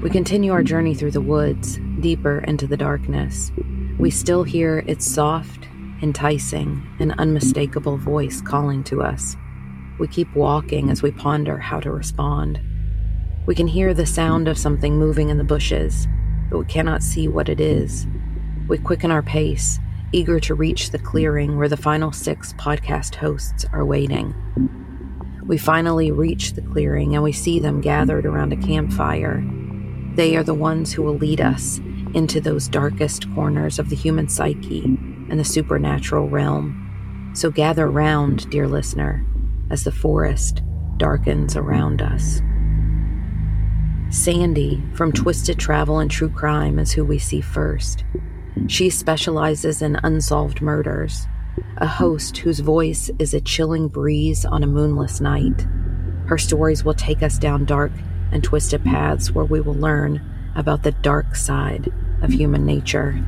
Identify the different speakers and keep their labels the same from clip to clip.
Speaker 1: We continue our journey through the woods, deeper into the darkness. We still hear its soft, enticing, and unmistakable voice calling to us. We keep walking as we ponder how to respond. We can hear the sound of something moving in the bushes, but we cannot see what it is. We quicken our pace, eager to reach the clearing where the final six podcast hosts are waiting. We finally reach the clearing and we see them gathered around a campfire. They are the ones who will lead us into those darkest corners of the human psyche and the supernatural realm. So gather round, dear listener, as the forest darkens around us. Sandy from Twisted Travel and True Crime is who we see first. She specializes in unsolved murders, a host whose voice is a chilling breeze on a moonless night. Her stories will take us down dark and twisted paths where we will learn about the dark side of human nature.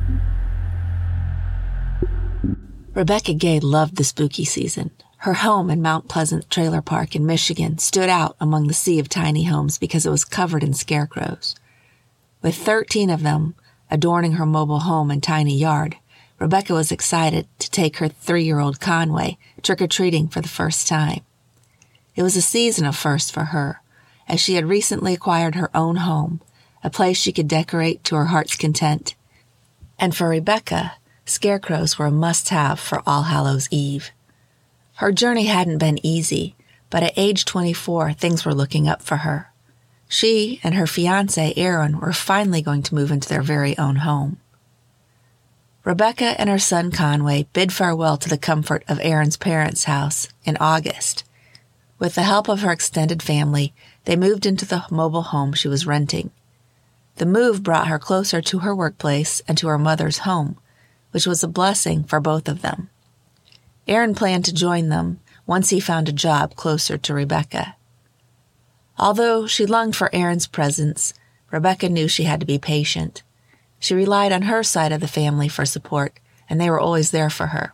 Speaker 2: Rebecca Gay loved the spooky season. Her home in Mount Pleasant Trailer Park in Michigan stood out among the sea of tiny homes because it was covered in scarecrows. With 13 of them adorning her mobile home and tiny yard, Rebecca was excited to take her three year old Conway trick or treating for the first time. It was a season of firsts for her, as she had recently acquired her own home, a place she could decorate to her heart's content. And for Rebecca, scarecrows were a must have for All Hallows Eve. Her journey hadn't been easy, but at age 24, things were looking up for her. She and her fiance, Aaron, were finally going to move into their very own home. Rebecca and her son Conway bid farewell to the comfort of Aaron's parents' house in August. With the help of her extended family, they moved into the mobile home she was renting. The move brought her closer to her workplace and to her mother's home, which was a blessing for both of them. Aaron planned to join them once he found a job closer to Rebecca. Although she longed for Aaron's presence, Rebecca knew she had to be patient. She relied on her side of the family for support, and they were always there for her.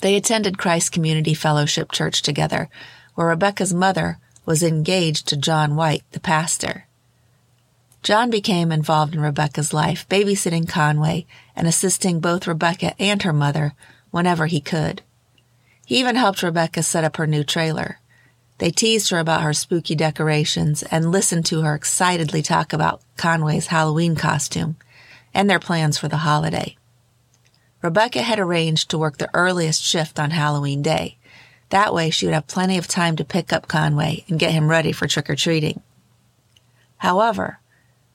Speaker 2: They attended Christ Community Fellowship Church together, where Rebecca's mother was engaged to John White, the pastor. John became involved in Rebecca's life, babysitting Conway and assisting both Rebecca and her mother whenever he could. He even helped Rebecca set up her new trailer. They teased her about her spooky decorations and listened to her excitedly talk about Conway's Halloween costume and their plans for the holiday. Rebecca had arranged to work the earliest shift on Halloween Day. That way she would have plenty of time to pick up Conway and get him ready for trick or treating. However,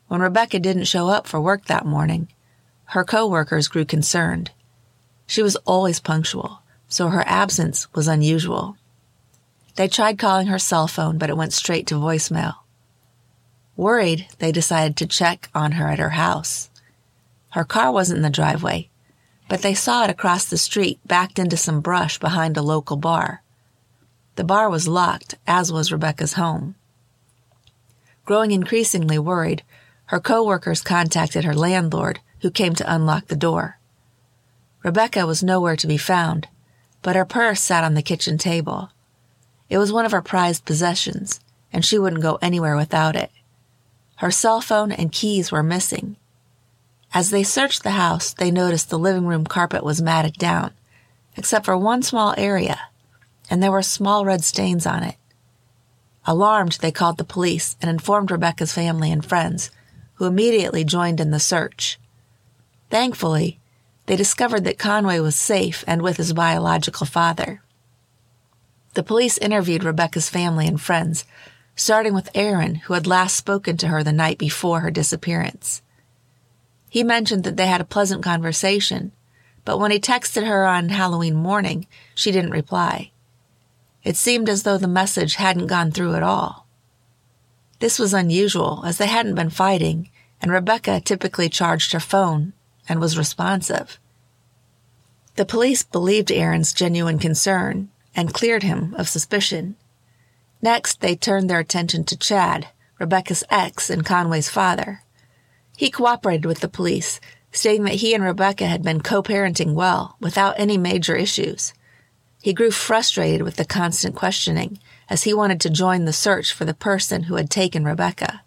Speaker 2: when Rebecca didn't show up for work that morning, her coworkers grew concerned. She was always punctual, so her absence was unusual. They tried calling her cell phone, but it went straight to voicemail. Worried, they decided to check on her at her house. Her car wasn't in the driveway, but they saw it across the street backed into some brush behind a local bar. The bar was locked, as was Rebecca's home. Growing increasingly worried, her coworkers contacted her landlord, who came to unlock the door. Rebecca was nowhere to be found, but her purse sat on the kitchen table. It was one of her prized possessions, and she wouldn't go anywhere without it. Her cell phone and keys were missing. As they searched the house, they noticed the living room carpet was matted down, except for one small area, and there were small red stains on it. Alarmed, they called the police and informed Rebecca's family and friends, who immediately joined in the search. Thankfully, they discovered that Conway was safe and with his biological father. The police interviewed Rebecca's family and friends, starting with Aaron, who had last spoken to her the night before her disappearance. He mentioned that they had a pleasant conversation, but when he texted her on Halloween morning, she didn't reply. It seemed as though the message hadn't gone through at all. This was unusual, as they hadn't been fighting, and Rebecca typically charged her phone and was responsive. The police believed Aaron's genuine concern and cleared him of suspicion. Next, they turned their attention to Chad, Rebecca's ex and Conway's father. He cooperated with the police, stating that he and Rebecca had been co-parenting well, without any major issues. He grew frustrated with the constant questioning, as he wanted to join the search for the person who had taken Rebecca.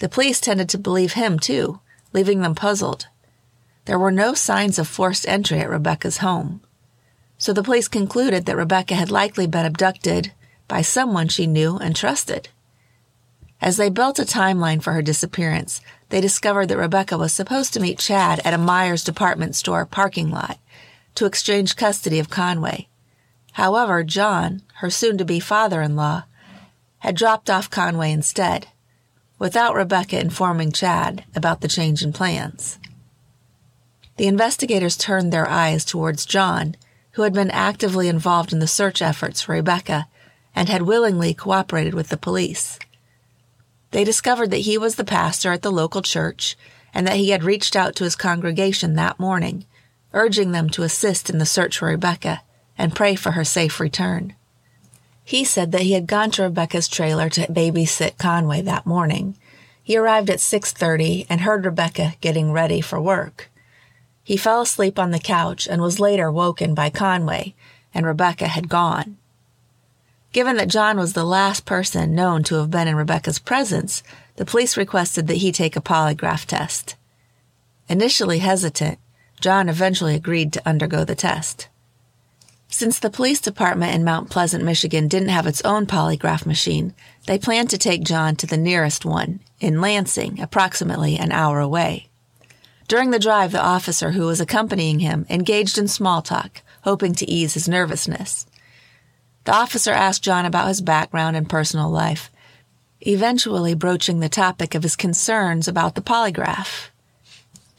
Speaker 2: The police tended to believe him too, leaving them puzzled. There were no signs of forced entry at Rebecca's home. So the police concluded that Rebecca had likely been abducted by someone she knew and trusted. As they built a timeline for her disappearance, they discovered that Rebecca was supposed to meet Chad at a Meijer department store parking lot to exchange custody of Conway. However, John, her soon to be father in law, had dropped off Conway instead, without Rebecca informing Chad about the change in plans. The investigators turned their eyes towards John, who had been actively involved in the search efforts for Rebecca and had willingly cooperated with the police. They discovered that he was the pastor at the local church and that he had reached out to his congregation that morning, urging them to assist in the search for Rebecca and pray for her safe return. He said that he had gone to Rebecca's trailer to babysit Conway that morning. He arrived at 6:30 and heard Rebecca getting ready for work. He fell asleep on the couch and was later woken by Conway, and Rebecca had gone. Given that John was the last person known to have been in Rebecca's presence, the police requested that he take a polygraph test. Initially hesitant, John eventually agreed to undergo the test. Since the police department in Mount Pleasant, Michigan didn't have its own polygraph machine, they planned to take John to the nearest one, in Lansing, approximately an hour away. During the drive, the officer who was accompanying him engaged in small talk, hoping to ease his nervousness. The officer asked John about his background and personal life, eventually broaching the topic of his concerns about the polygraph.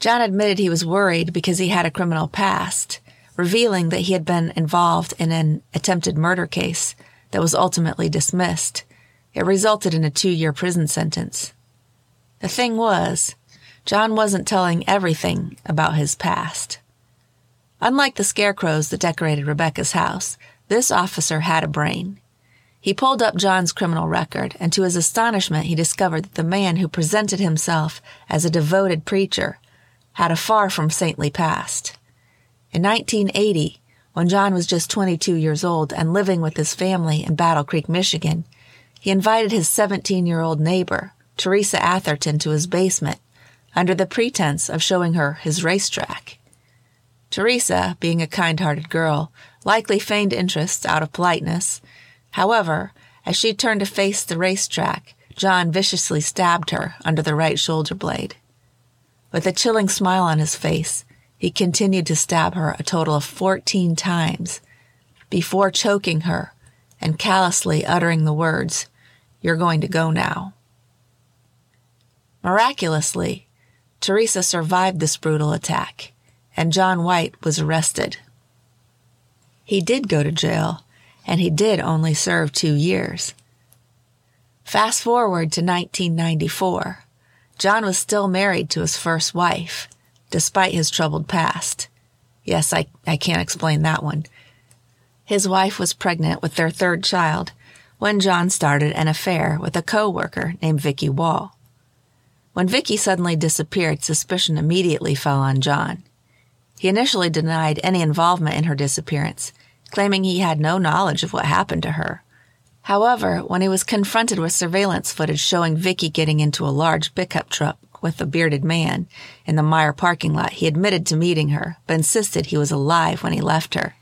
Speaker 2: John admitted he was worried because he had a criminal past revealing that he had been involved in an attempted murder case that was ultimately dismissed. It resulted in a two year prison sentence. The thing was, John wasn't telling everything about his past. Unlike the scarecrows that decorated Rebecca's house, this officer had a brain. He pulled up John's criminal record, and to his astonishment, he discovered that the man who presented himself as a devoted preacher had a far from saintly past. In 1980, when John was just 22 years old and living with his family in Battle Creek, Michigan, he invited his 17 year old neighbor, Teresa Atherton, to his basement under the pretense of showing her his racetrack. Teresa, being a kind hearted girl, likely feigned interest out of politeness. However, as she turned to face the racetrack, John viciously stabbed her under the right shoulder blade. With a chilling smile on his face, he continued to stab her a total of 14 times before choking her and callously uttering the words, You're going to go now. Miraculously, Teresa survived this brutal attack, and John White was arrested. He did go to jail, and he did only serve two years. Fast forward to 1994. John was still married to his first wife, despite his troubled past. Yes, I, I can't explain that one. His wife was pregnant with their third child when John started an affair with a co-worker named Vicky Wall. When Vicky suddenly disappeared, suspicion immediately fell on John. He initially denied any involvement in her disappearance, claiming he had no knowledge of what happened to her. However, when he was confronted with surveillance footage showing Vicky getting into a large pickup truck with a bearded man in the Meijer parking lot, he admitted to meeting her, but insisted he was alive when he left her.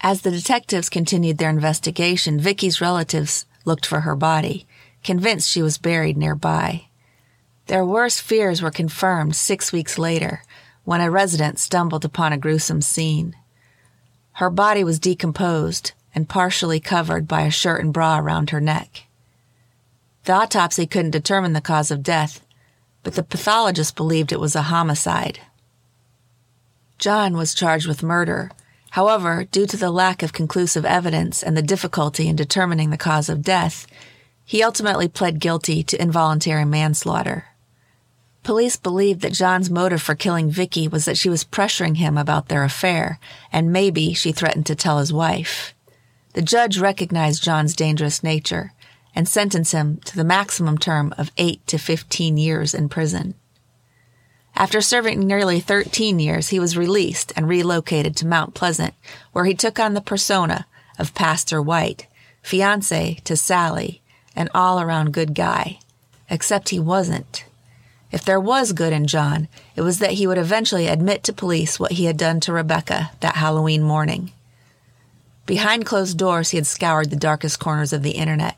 Speaker 2: As the detectives continued their investigation, Vicky's relatives looked for her body, convinced she was buried nearby. Their worst fears were confirmed six weeks later when a resident stumbled upon a gruesome scene. Her body was decomposed and partially covered by a shirt and bra around her neck. The autopsy couldn't determine the cause of death, but the pathologist believed it was a homicide. John was charged with murder. However, due to the lack of conclusive evidence and the difficulty in determining the cause of death, he ultimately pled guilty to involuntary manslaughter. Police believed that John's motive for killing Vicky was that she was pressuring him about their affair, and maybe she threatened to tell his wife. The judge recognized John's dangerous nature and sentence him to the maximum term of 8 to 15 years in prison. After serving nearly 13 years, he was released and relocated to Mount Pleasant, where he took on the persona of Pastor White, fiance to Sally, an all around good guy. Except he wasn't. If there was good in John, it was that he would eventually admit to police what he had done to Rebecca that Halloween morning. Behind closed doors, he had scoured the darkest corners of the internet,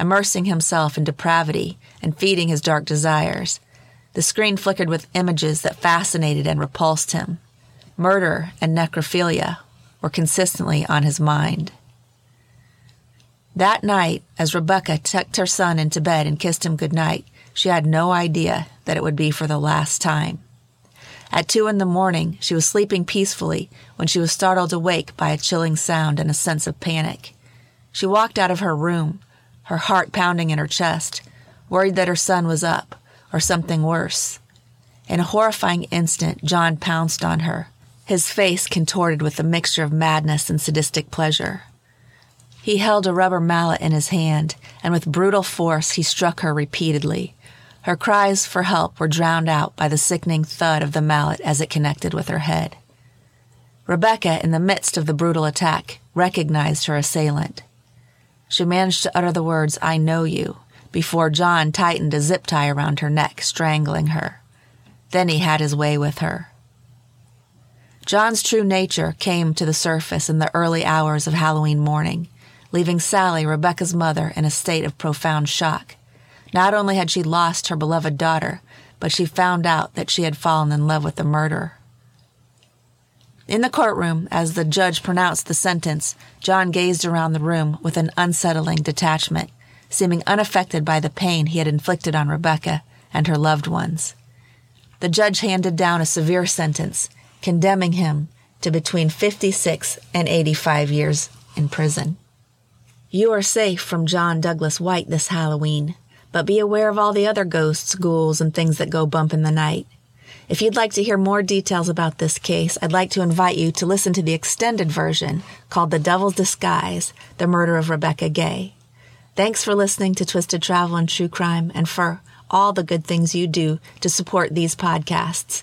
Speaker 2: immersing himself in depravity and feeding his dark desires. The screen flickered with images that fascinated and repulsed him. Murder and necrophilia were consistently on his mind. That night, as Rebecca tucked her son into bed and kissed him good night, she had no idea that it would be for the last time. At two in the morning, she was sleeping peacefully when she was startled awake by a chilling sound and a sense of panic. She walked out of her room, her heart pounding in her chest, worried that her son was up, or something worse. In a horrifying instant, John pounced on her, his face contorted with a mixture of madness and sadistic pleasure. He held a rubber mallet in his hand, and with brutal force he struck her repeatedly. Her cries for help were drowned out by the sickening thud of the mallet as it connected with her head. Rebecca, in the midst of the brutal attack, recognized her assailant. She managed to utter the words, I know you, before John tightened a zip tie around her neck, strangling her. Then he had his way with her. John's true nature came to the surface in the early hours of Halloween morning, leaving Sally, Rebecca's mother, in a state of profound shock. Not only had she lost her beloved daughter, but she found out that she had fallen in love with the murderer. In the courtroom, as the judge pronounced the sentence, John gazed around the room with an unsettling detachment, seeming unaffected by the pain he had inflicted on Rebecca and her loved ones. The judge handed down a severe sentence, condemning him to between 56 and 85 years in prison. You are safe from John Douglas White this Halloween, but be aware of all the other ghosts, ghouls, and things that go bump in the night. If you'd like to hear more details about this case, I'd like to invite you to listen to the extended version called The Devil's Disguise The Murder of Rebecca Gay. Thanks for listening to Twisted Travel and True Crime and for all the good things you do to support these podcasts.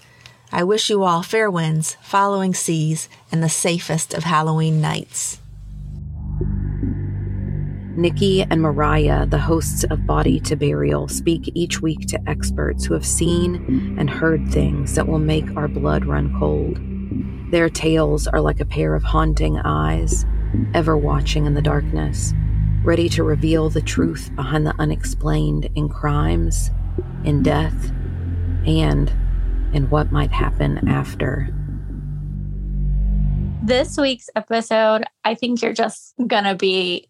Speaker 2: I wish you all fair winds, following seas, and the safest of Halloween nights.
Speaker 1: Nikki and Mariah, the hosts of Body to Burial, speak each week to experts who have seen and heard things that will make our blood run cold. Their tales are like a pair of haunting eyes, ever watching in the darkness, ready to reveal the truth behind the unexplained in crimes, in death, and in what might happen after.
Speaker 3: This week's episode, I think you're just going to be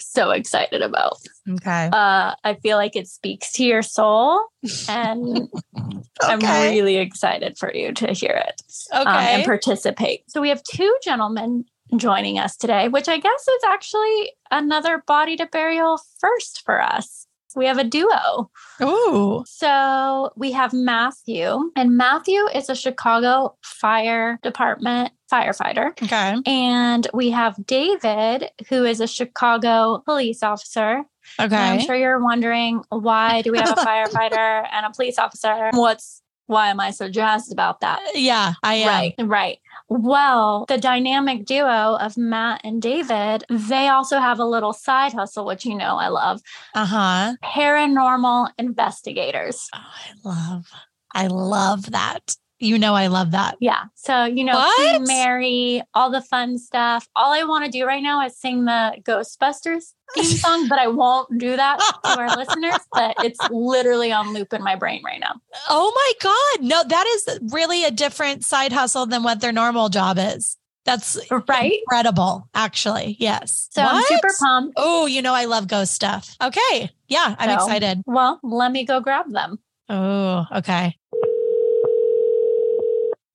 Speaker 3: so excited about.
Speaker 4: Okay.
Speaker 3: Uh, I feel like it speaks to your soul, and I'm really excited for you to hear it um,
Speaker 4: Okay.
Speaker 3: and participate. So we have two gentlemen joining us today, which I guess is actually another body to burial first for us. We have a duo.
Speaker 4: Ooh.
Speaker 3: So we have Matthew, and Matthew is a Chicago Fire Department firefighter.
Speaker 4: Okay.
Speaker 3: And we have David, who is a Chicago police officer. And I'm sure you're wondering why do we have a firefighter and a police officer? What's why am I so jazzed about that?
Speaker 4: Yeah, I am.
Speaker 3: Right, right. Well, the dynamic duo of Matt and David, they also have a little side hustle, which you know I love
Speaker 4: Uh huh.
Speaker 3: paranormal investigators.
Speaker 4: Oh, I love. I love that. You know, I love that.
Speaker 3: Yeah. So, you know,
Speaker 4: What?
Speaker 3: Mary, all the fun stuff. All I want to do right now is sing the Ghostbusters theme song, but I won't do that to our listeners. But it's literally on loop in my brain right now.
Speaker 4: Oh my God. No, that is really a different side hustle than what their normal job is. That's
Speaker 3: Right.
Speaker 4: incredible, actually. Yes.
Speaker 3: So I'm super pumped.
Speaker 4: Oh, you know, I love ghost stuff. Okay. Yeah, I'm
Speaker 3: So-
Speaker 4: excited.
Speaker 3: Well, let me go grab them.
Speaker 4: Oh, okay.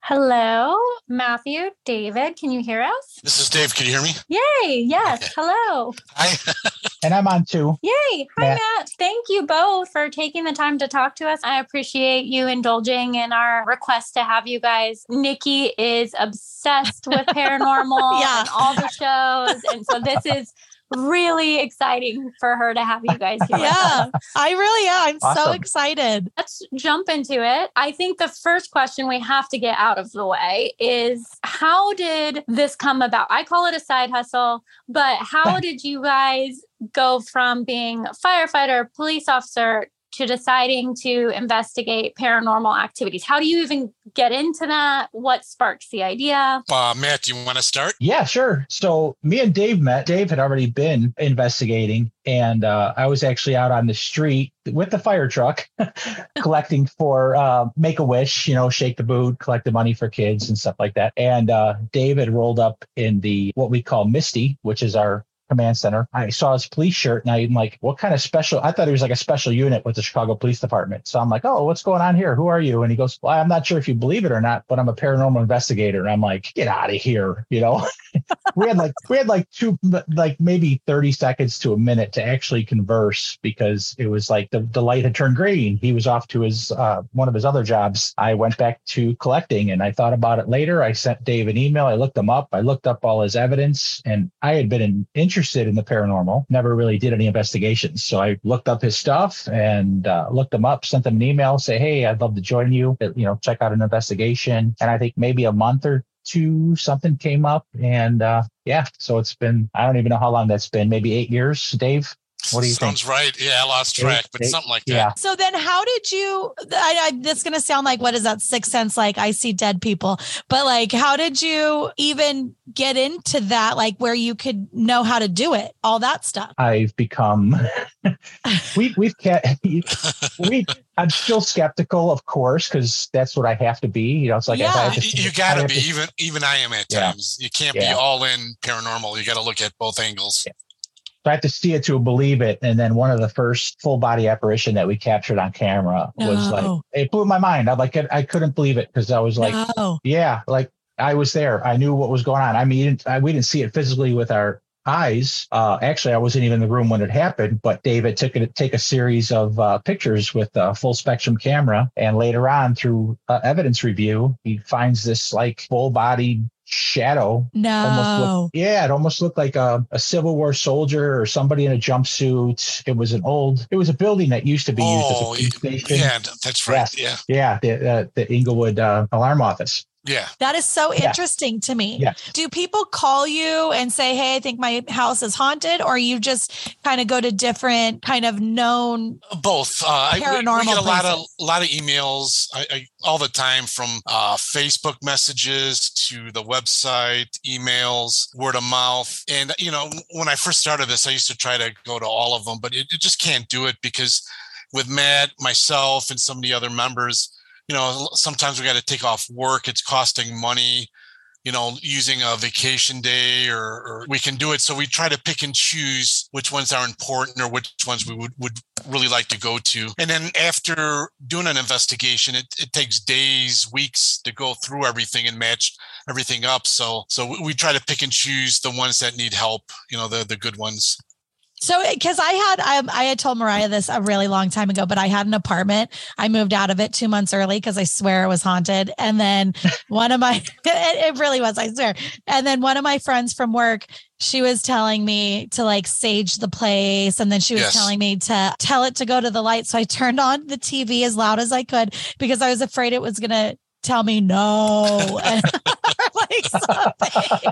Speaker 3: Hello, Matthew, David. Can you hear us?
Speaker 5: This is Dave. Can you hear me?
Speaker 3: Yay. Yes.
Speaker 5: Okay.
Speaker 3: Hello.
Speaker 5: Hi.
Speaker 6: And I'm on too.
Speaker 3: Yay. Hi,
Speaker 6: Yeah.
Speaker 3: Matt. Thank you both for taking the time to talk to us. I appreciate you indulging in our request to have you guys. Nikki is obsessed with paranormal
Speaker 4: Yeah.
Speaker 3: and all the shows. And so this is really exciting for her to have you guys here.
Speaker 4: Yeah, I really am. I'm so excited.
Speaker 3: Let's jump into it. I think the first question we have to get out of the way is how did this come about? I call it a side hustle, but how did you guys go from being a firefighter, police officer to deciding to investigate paranormal activities? How do you even get into that? What sparks the idea?
Speaker 5: Uh, Matt, do you want to start?
Speaker 6: Yeah, sure. So me and Dave met. Dave had already been investigating, and uh, I was actually out on the street with the fire truck collecting for uh, Make a Wish, you know, shake the boot, collect the money for kids and stuff like that. And uh, had rolled up in the what we call Misty, which is our command center. I saw his police shirt and I'm like, what kind of special? I thought he was like a special unit with the Chicago Police Department. So I'm like, oh, what's going on here? Who are you? And he goes, well, I'm not sure if you believe it or not, but I'm a paranormal investigator. And I'm like, get out of here. You know, we had like, we had like two, like maybe 30 seconds to a minute to actually converse because it was like the, the light had turned green. He was off to his, uh, one of his other jobs. I went back to collecting and I thought about it later. I sent Dave an email. I looked him up. I looked up all his evidence and I had been in, interested in the paranormal, never really did any investigations. So I looked up his stuff and uh, looked him up, sent him an email, say, Hey, I'd love to join you, you know, check out an investigation. And I think maybe a month or two, something came up. And uh, yeah, so it's been, I don't even know how long that's been, maybe eight years, Dave. What do you
Speaker 5: Sounds
Speaker 6: think?
Speaker 5: right. Yeah, I lost track, but
Speaker 6: Eight-
Speaker 5: something like
Speaker 6: yeah.
Speaker 5: that.
Speaker 4: So then, how did you? I, I this going to sound like what is that sixth sense? Like I see dead people, but like, how did you even get into that? Like where you could know how to do it, all that stuff.
Speaker 6: I've become we we've cat we I'm still skeptical, of course, because that's what I have to be. You know, it's like if I
Speaker 4: Yeah.
Speaker 6: have to-
Speaker 5: you got to be even even I am at
Speaker 6: Yeah.
Speaker 5: times. You can't be all in paranormal. You got to look at both angles.
Speaker 6: So I have to see it to believe it. And then one of the first full body apparition that we captured on camera was like it blew my mind. I like I couldn't believe it because I was like,
Speaker 4: no.
Speaker 6: yeah, like I was there. I knew what was going on. I mean, I, we didn't see it physically with our eyes. Uh, actually, I wasn't even in the room when it happened. But David took it take a series of uh, pictures with a full spectrum camera, and later on, through uh, evidence review, he finds this like full body shadow almost
Speaker 4: No.
Speaker 6: looked, yeah, it almost looked like a, a Civil War soldier or somebody in a jumpsuit. It was an old, it was a building that used to be used
Speaker 5: Oh,
Speaker 6: as a police station.
Speaker 5: yeah, that's right.
Speaker 6: Yes.
Speaker 5: Yeah,
Speaker 6: Yeah, the, uh, the Englewood uh, Alarm Office.
Speaker 5: Yeah.
Speaker 4: That is so
Speaker 6: Yeah.
Speaker 4: interesting to me.
Speaker 6: Yeah.
Speaker 4: Do people call you and say, "Hey, I think my house is haunted," or you just kind of go to different kind of known?
Speaker 5: both uh I- we- we, get a lot of a lot of emails I, I, all the time from uh facebook messages to the website emails word of mouth and you know when i first started this i used to try to go to all of them but it, it just can't do it because with matt myself and some of the other members you know sometimes we got to take off work it's costing money you know, using a vacation day or, or we can do it. So we try to pick and choose which ones are important or which ones we would, would really like to go to. And then after doing an investigation, it, it takes days, weeks to go through everything and match everything up. So, so we, we try to pick and choose the ones that need help, you know, the, the good ones.
Speaker 4: So, because I had, I, I had told Mariah this a really long time ago, but I had an apartment. I moved out of it two months early because I swear it was haunted. And then one of my, it, it really was, I swear. And then one of my friends from work, she was telling me to like sage the place. And then she was
Speaker 5: Yes.
Speaker 4: telling me to tell it to go to the light. So I turned on the TV as loud as I could because I was afraid it was going to tell me no. Like something.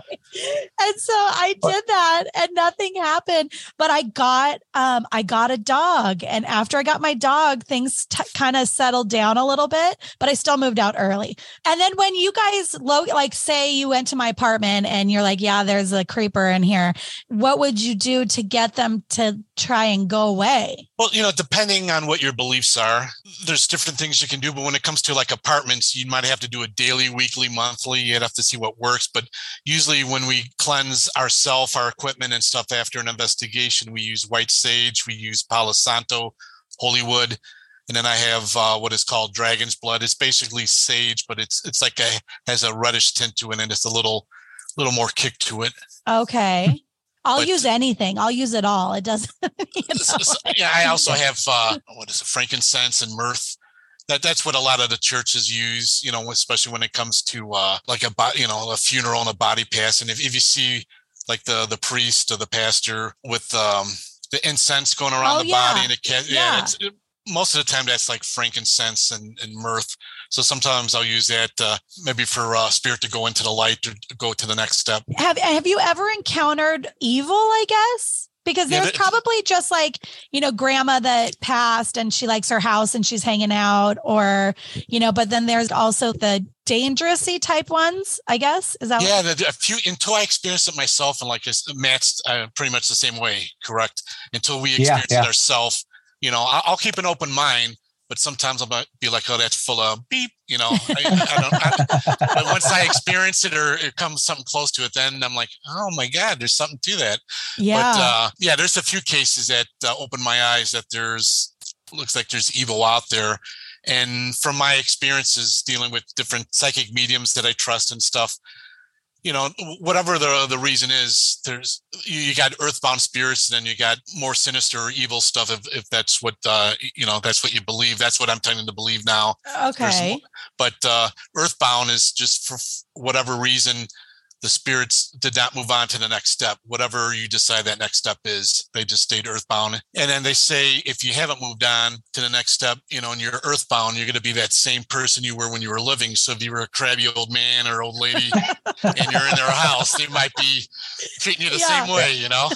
Speaker 4: and so I did that and nothing happened. But I got um I got a dog. And after I got my dog, things t- kind of settled down a little bit, but I still moved out early. And then when you guys lo- like say you went to my apartment and you're like, yeah, there's a creeper in here, what would you do to get them to try and go away?
Speaker 5: Well, you know, depending on what your beliefs are, there's different things you can do. But when it comes to like apartments, you might have to do a daily, weekly, monthly. You'd have to see what works. But usually, when we cleanse ourself, our equipment, and stuff after an investigation, we use white sage, we use Palo Santo, holy wood, and then I have uh, what is called dragon's blood. It's basically sage, but it's it's like a has a reddish tint to it, and it's a little little more kick to it.
Speaker 4: Okay. I'll
Speaker 5: But-
Speaker 4: use anything. I'll use it all. It doesn't. you know.
Speaker 5: Yeah, I also have uh, what is it, frankincense and mirth. That that's what a lot of the churches use. You know, especially when it comes to uh, like a you know a funeral and a body pass. And if, if you see like the the priest or the pastor with um, the incense going around
Speaker 4: Oh,
Speaker 5: the
Speaker 4: yeah.
Speaker 5: body and it can
Speaker 4: Yeah.
Speaker 5: yeah, it's, it, most of the time that's like frankincense and, and mirth. So sometimes I'll use that uh, maybe for uh, spirit to go into the light or go to the next step.
Speaker 4: have have you ever encountered evil i guess because
Speaker 5: Yeah,
Speaker 4: there's
Speaker 5: but-
Speaker 4: probably just like, you know, grandma that passed and she likes her house and she's hanging out or, you know, but then there's also the dangerousy type ones, I guess. Is that
Speaker 5: yeah, the, a few until I experienced it myself, and like it's- Matt's uh, pretty much the same way, correct? Until we
Speaker 6: Yeah,
Speaker 5: experience
Speaker 6: yeah.
Speaker 5: it ourselves, you know, I'll, I'll keep an open mind, but sometimes I'll be like, "Oh, that's full of beep," you know. I, I don't. I, but once I experience it or it comes something close to it, then I'm like, "Oh my god, there's something to that."
Speaker 4: yeah.
Speaker 5: But uh, yeah, there's a few cases that uh, open my eyes that there's looks like there's evil out there. And from my experiences dealing with different psychic mediums that I trust and stuff, you know, whatever the the reason is, there's you, got earthbound spirits, and then you got more sinister or evil stuff. If, if that's what uh, you know, that's what you believe. That's what I'm tending to believe now
Speaker 4: okay.
Speaker 5: but uh, Earthbound is just for whatever reason the spirits did not move on to the next step. Whatever you decide that next step is, they just stayed Earthbound. And then they say if you haven't moved on to the next step, you know, and you're Earthbound, you're going to be that same person you were when you were living. So if you were a crabby old man or old lady and you're in their house, they might be treating you the
Speaker 4: Yeah.
Speaker 5: same way, you know.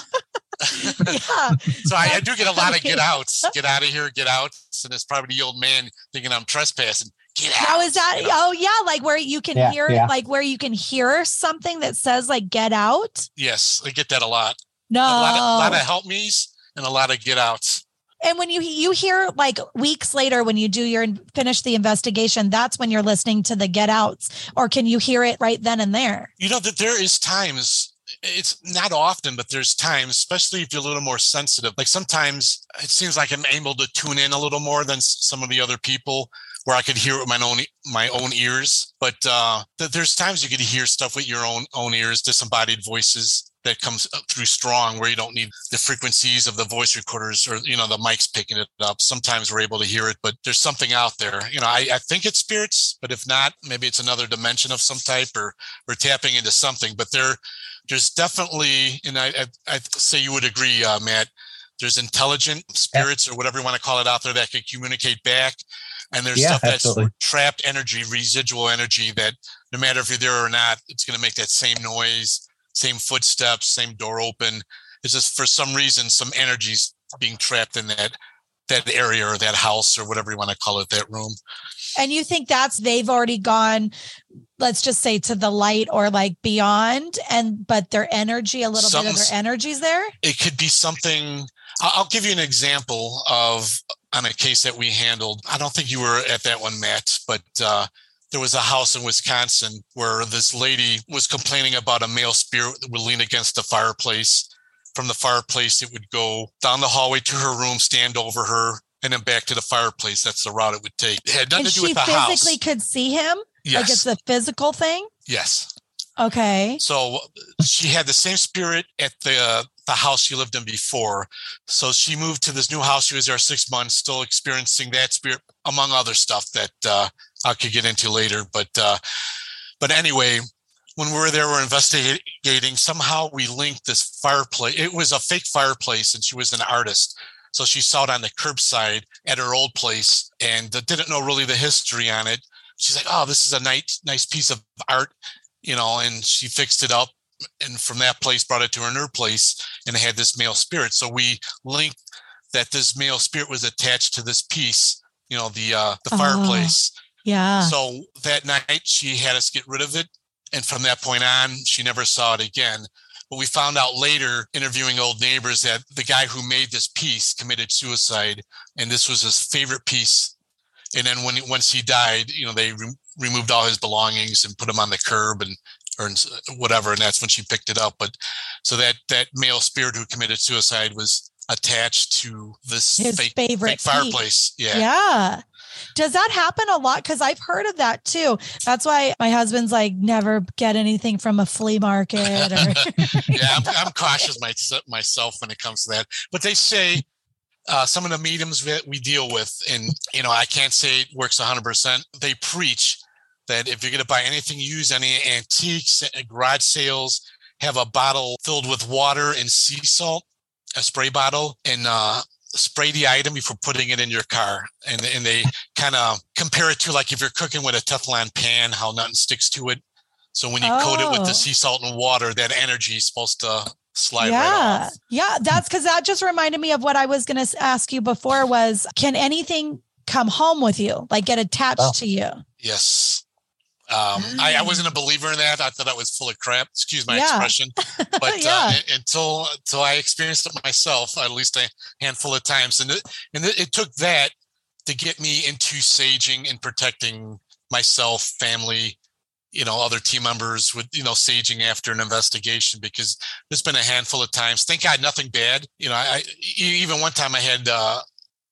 Speaker 4: yeah.
Speaker 5: So I, I do get a lot of get outs, get out of here, get out. And it's probably the old man thinking I'm trespassing. Get out.
Speaker 4: How is that?
Speaker 5: you know?
Speaker 4: Oh yeah, like where you can
Speaker 6: Yeah,
Speaker 4: hear
Speaker 6: yeah.
Speaker 4: like where you can hear something that says like get out.
Speaker 5: Yes, I get that a lot.
Speaker 4: No.
Speaker 5: A lot of, lot of help me's and a lot of get outs.
Speaker 4: and when you you hear like weeks later when you do your finish the investigation, that's when you're listening to the get outs or can you hear it right then and there?
Speaker 5: You know that there is times. It's not often, but there's times, especially if you're a little more sensitive. Like sometimes it seems like I'm able to tune in a little more than some of the other people, where I could hear it with my own my own ears. But uh, th- there's times you could hear stuff with your own own ears, disembodied voices that comes through strong, where you don't need the frequencies of the voice recorders or you know the mics picking it up. Sometimes we're able to hear it, but there's something out there. You know, I, I think it's spirits, but if not, maybe it's another dimension of some type, or we're tapping into something. But there, there's definitely, and I I, I say you would agree, uh, Matt. There's intelligent spirits or whatever you want to call it out there that can communicate back. And there's
Speaker 6: Yeah,
Speaker 5: stuff that's
Speaker 6: absolutely.
Speaker 5: trapped energy, residual energy that no matter if you're there or not, it's going to make that same noise, same footsteps, same door open. It's just for some reason, some energies being trapped in that that area or that house or whatever you want to call it, that room.
Speaker 4: And you think that's they've already gone, let's just say to the light or like beyond, and but their energy, a little bit of
Speaker 5: Something's-
Speaker 4: their energy's there.
Speaker 5: It could be something. I'll give you an example of on a case that we handled. I don't think you were at that one, Matt, but uh, there was a house in Wisconsin where this lady was complaining about a male spirit that would lean against the fireplace. From the fireplace, it would go down the hallway to her room, stand over her, and then back to the fireplace. That's the route it would take. It had nothing
Speaker 4: And
Speaker 5: to do with the house.
Speaker 4: physically could see him. Like it's
Speaker 5: Yes.
Speaker 4: a physical thing.
Speaker 5: yes.
Speaker 4: Okay.
Speaker 5: So she had the same spirit at the uh, the house she lived in before. So she moved to this new house. She was there six months, still experiencing that spirit, among other stuff that uh, I could get into later. But uh, but anyway, when we were there, we're investigating. Somehow we linked this fireplace. It was a fake fireplace, and she was an artist. So she saw it on the curbside at her old place and uh, didn't know really the history on it. She's like, "Oh, this is a nice, nice piece of art," you know, and she fixed it up. And from that place, brought it to her new place, and it had this male spirit. So we linked that this male spirit was attached to this piece, you know, the uh, the
Speaker 4: Oh.
Speaker 5: fireplace.
Speaker 4: Yeah.
Speaker 5: So that night she had us get rid of it. And from that point on, she never saw it again. But we found out later, interviewing old neighbors, that the guy who made this piece committed suicide. And this was his favorite piece. And then when once he died, you know, they re- removed all his belongings and put him on the curb and or whatever. And that's when she picked it up. But so that that male spirit who committed suicide was attached to this
Speaker 4: His
Speaker 5: fake,
Speaker 4: favorite
Speaker 5: fake fireplace. Yeah.
Speaker 4: Yeah. Does that happen a lot? Because I've heard of that too. That's why my husband's like, never get anything from a flea market. Or
Speaker 5: yeah, I'm, I'm cautious my, myself when it comes to that. But they say uh, some of the mediums that we deal with, and you know, I can't say it works 100. percent They preach that if you're going to buy anything used, any antiques, uh, garage sales, have a bottle filled with water and sea salt, a spray bottle, and uh, spray the item before putting it in your car. And and they kind of compare it to like if you're cooking with a Teflon pan, how nothing sticks to it. So when you coat it with
Speaker 4: Oh.
Speaker 5: the sea salt and water, that energy is supposed to slide
Speaker 4: yeah.
Speaker 5: right off.
Speaker 4: Yeah. That's because that just reminded me of what I was going to ask you before was can anything come home with you, like get attached
Speaker 6: Oh.
Speaker 4: to you?
Speaker 5: Yes. Um, I, I wasn't a believer in that. I thought that was full of crap. Excuse my
Speaker 4: Yeah.
Speaker 5: expression. But
Speaker 4: Yeah.
Speaker 5: uh, until until I experienced it myself, at least a handful of times, and it, and it, it took that to get me into saging and protecting myself, family, you know, other team members with you know saging after an investigation because there's been a handful of times. Thank God, nothing bad. You know, I even one time I had uh,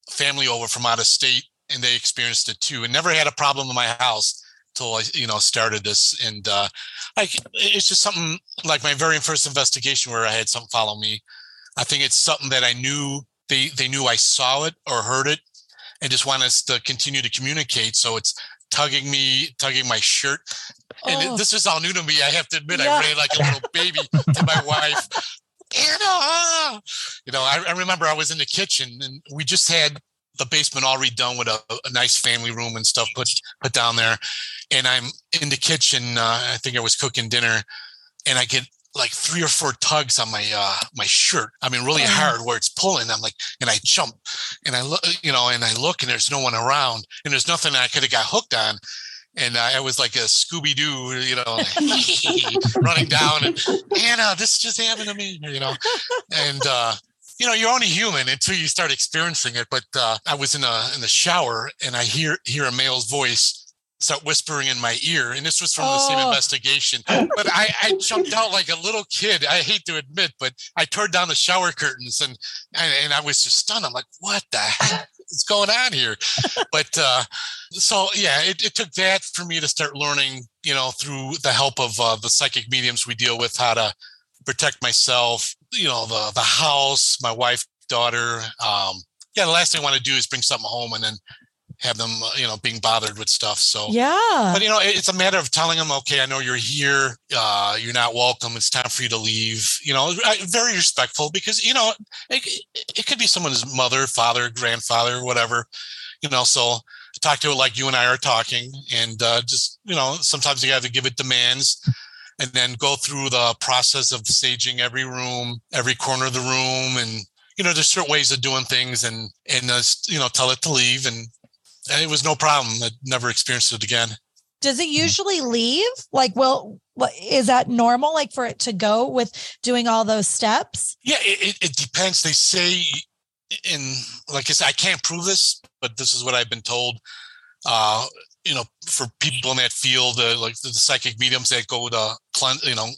Speaker 5: family over from out of state and they experienced it too, and never had a problem in my house till I, you know, started this. And uh, I, it's just something like my very first investigation where I had something follow me. I think it's something that I knew they they knew I saw it or heard it, and just want us to continue to communicate. So it's tugging me, tugging my shirt, and it-
Speaker 4: Oh.
Speaker 5: this is all new to me. I have to admit,
Speaker 4: Yeah.
Speaker 5: I ran like a little baby to my wife. Anna, you know, I, I remember I was in the kitchen and we just had the basement all redone with a, a nice family room and stuff put put down there. And I'm in the kitchen. Uh, I think I was cooking dinner, and I get like three or four tugs on my uh my shirt. I mean, really
Speaker 4: Oh.
Speaker 5: hard where it's pulling. I'm like, and I jump, and I look, you know, and I look, and there's no one around, and there's nothing I could have got hooked on. And I was like a Scooby Doo, you know, running down, and Anna, this just happened to me, you know, and uh, you know, you're only human until you start experiencing it. But uh, I was in a in the shower, and I hear hear a male's voice start whispering in my ear, and this was from the same
Speaker 4: Oh.
Speaker 5: investigation. But I, I jumped out like a little kid. I hate to admit, but I tore down the shower curtains, and and, and I was just stunned. I'm like, what the heck is going on here? But uh, so yeah, it, it took that for me to start learning, you know, through the help of uh, the psychic mediums we deal with, how to protect myself, you know, the the house, my wife, daughter. Um, yeah, the last thing I want to do is bring something home and then have them, uh, you know, being bothered with stuff. So
Speaker 4: Yeah.
Speaker 5: but you know, it's a matter of telling them, okay, I know you're here. Uh, you're not welcome. It's time for you to leave. You know, I- very respectful because you know it, it could be someone's mother, father, grandfather, whatever. You know, so talk to it like you and I are talking, and uh, just you know, sometimes you have to give it demands, and then go through the process of saging every room, every corner of the room, and you know, there's certain ways of doing things, and and uh, you know, tell it to leave, and it was no problem. I never experienced it again.
Speaker 4: Does it usually leave? Like, well, what, is that normal? Like for it to go with doing all those steps?
Speaker 5: Yeah, it, it, it depends. They say, in like I said, I can't prove this, but this is what I've been told. Uh, you know, for people in that field, uh, like the, the psychic mediums that go to cleanse, you know,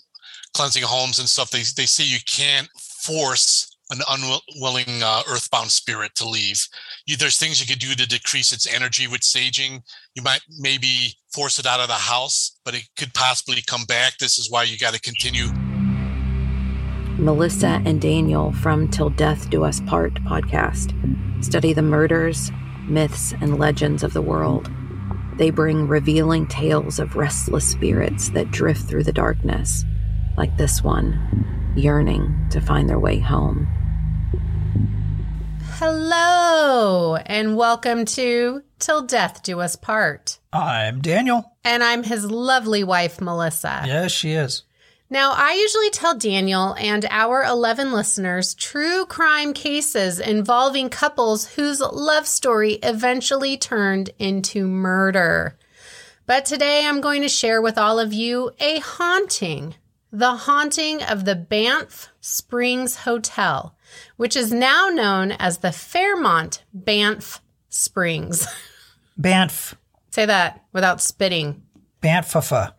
Speaker 5: cleansing homes and stuff, they they say you can't force an unwilling uh, earthbound spirit to leave. You, there's things you could do to decrease its energy with saging. You might maybe force it out of the house, but it could possibly come back. This is why you got to continue
Speaker 1: Melissa and Daniel from Till Death Do Us Part podcast study the murders, myths, and legends of the world. They bring revealing tales of restless spirits that drift through the darkness, like this one, yearning to find their way home.
Speaker 7: Hello, and welcome to Till Death Do Us Part.
Speaker 8: I'm Daniel.
Speaker 7: And I'm his lovely wife, Melissa.
Speaker 8: Yes, she is.
Speaker 7: Now, I usually tell Daniel and our 11 listeners true crime cases involving couples whose love story eventually turned into murder. But today I'm going to share with all of you a haunting the haunting of the Banff Springs Hotel, which is now known as the Fairmont Banff Springs.
Speaker 8: Banff.
Speaker 7: Say that without spitting.
Speaker 8: Banffafa.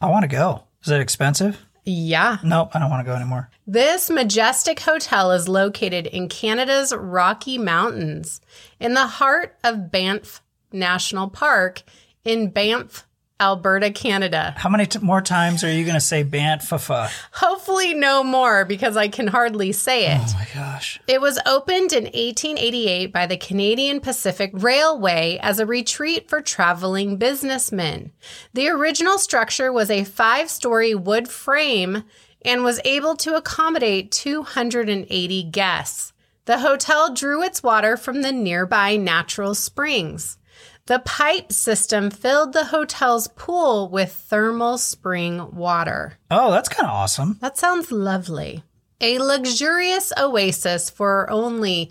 Speaker 8: I want to go. Is it expensive?
Speaker 7: Yeah.
Speaker 8: Nope, I don't want to go anymore.
Speaker 7: This majestic hotel is located in Canada's Rocky Mountains, in the heart of Banff National Park in Banff, Alberta, Canada.
Speaker 8: How many t- more times are you going to say Banffafa?
Speaker 7: Hopefully, no more because I can hardly say it.
Speaker 8: Oh my gosh.
Speaker 7: It was opened in 1888 by the Canadian Pacific Railway as a retreat for traveling businessmen. The original structure was a five story wood frame and was able to accommodate 280 guests. The hotel drew its water from the nearby natural springs. The pipe system filled the hotel's pool with thermal spring water.
Speaker 8: Oh, that's kind of awesome.
Speaker 7: That sounds lovely. A luxurious oasis for only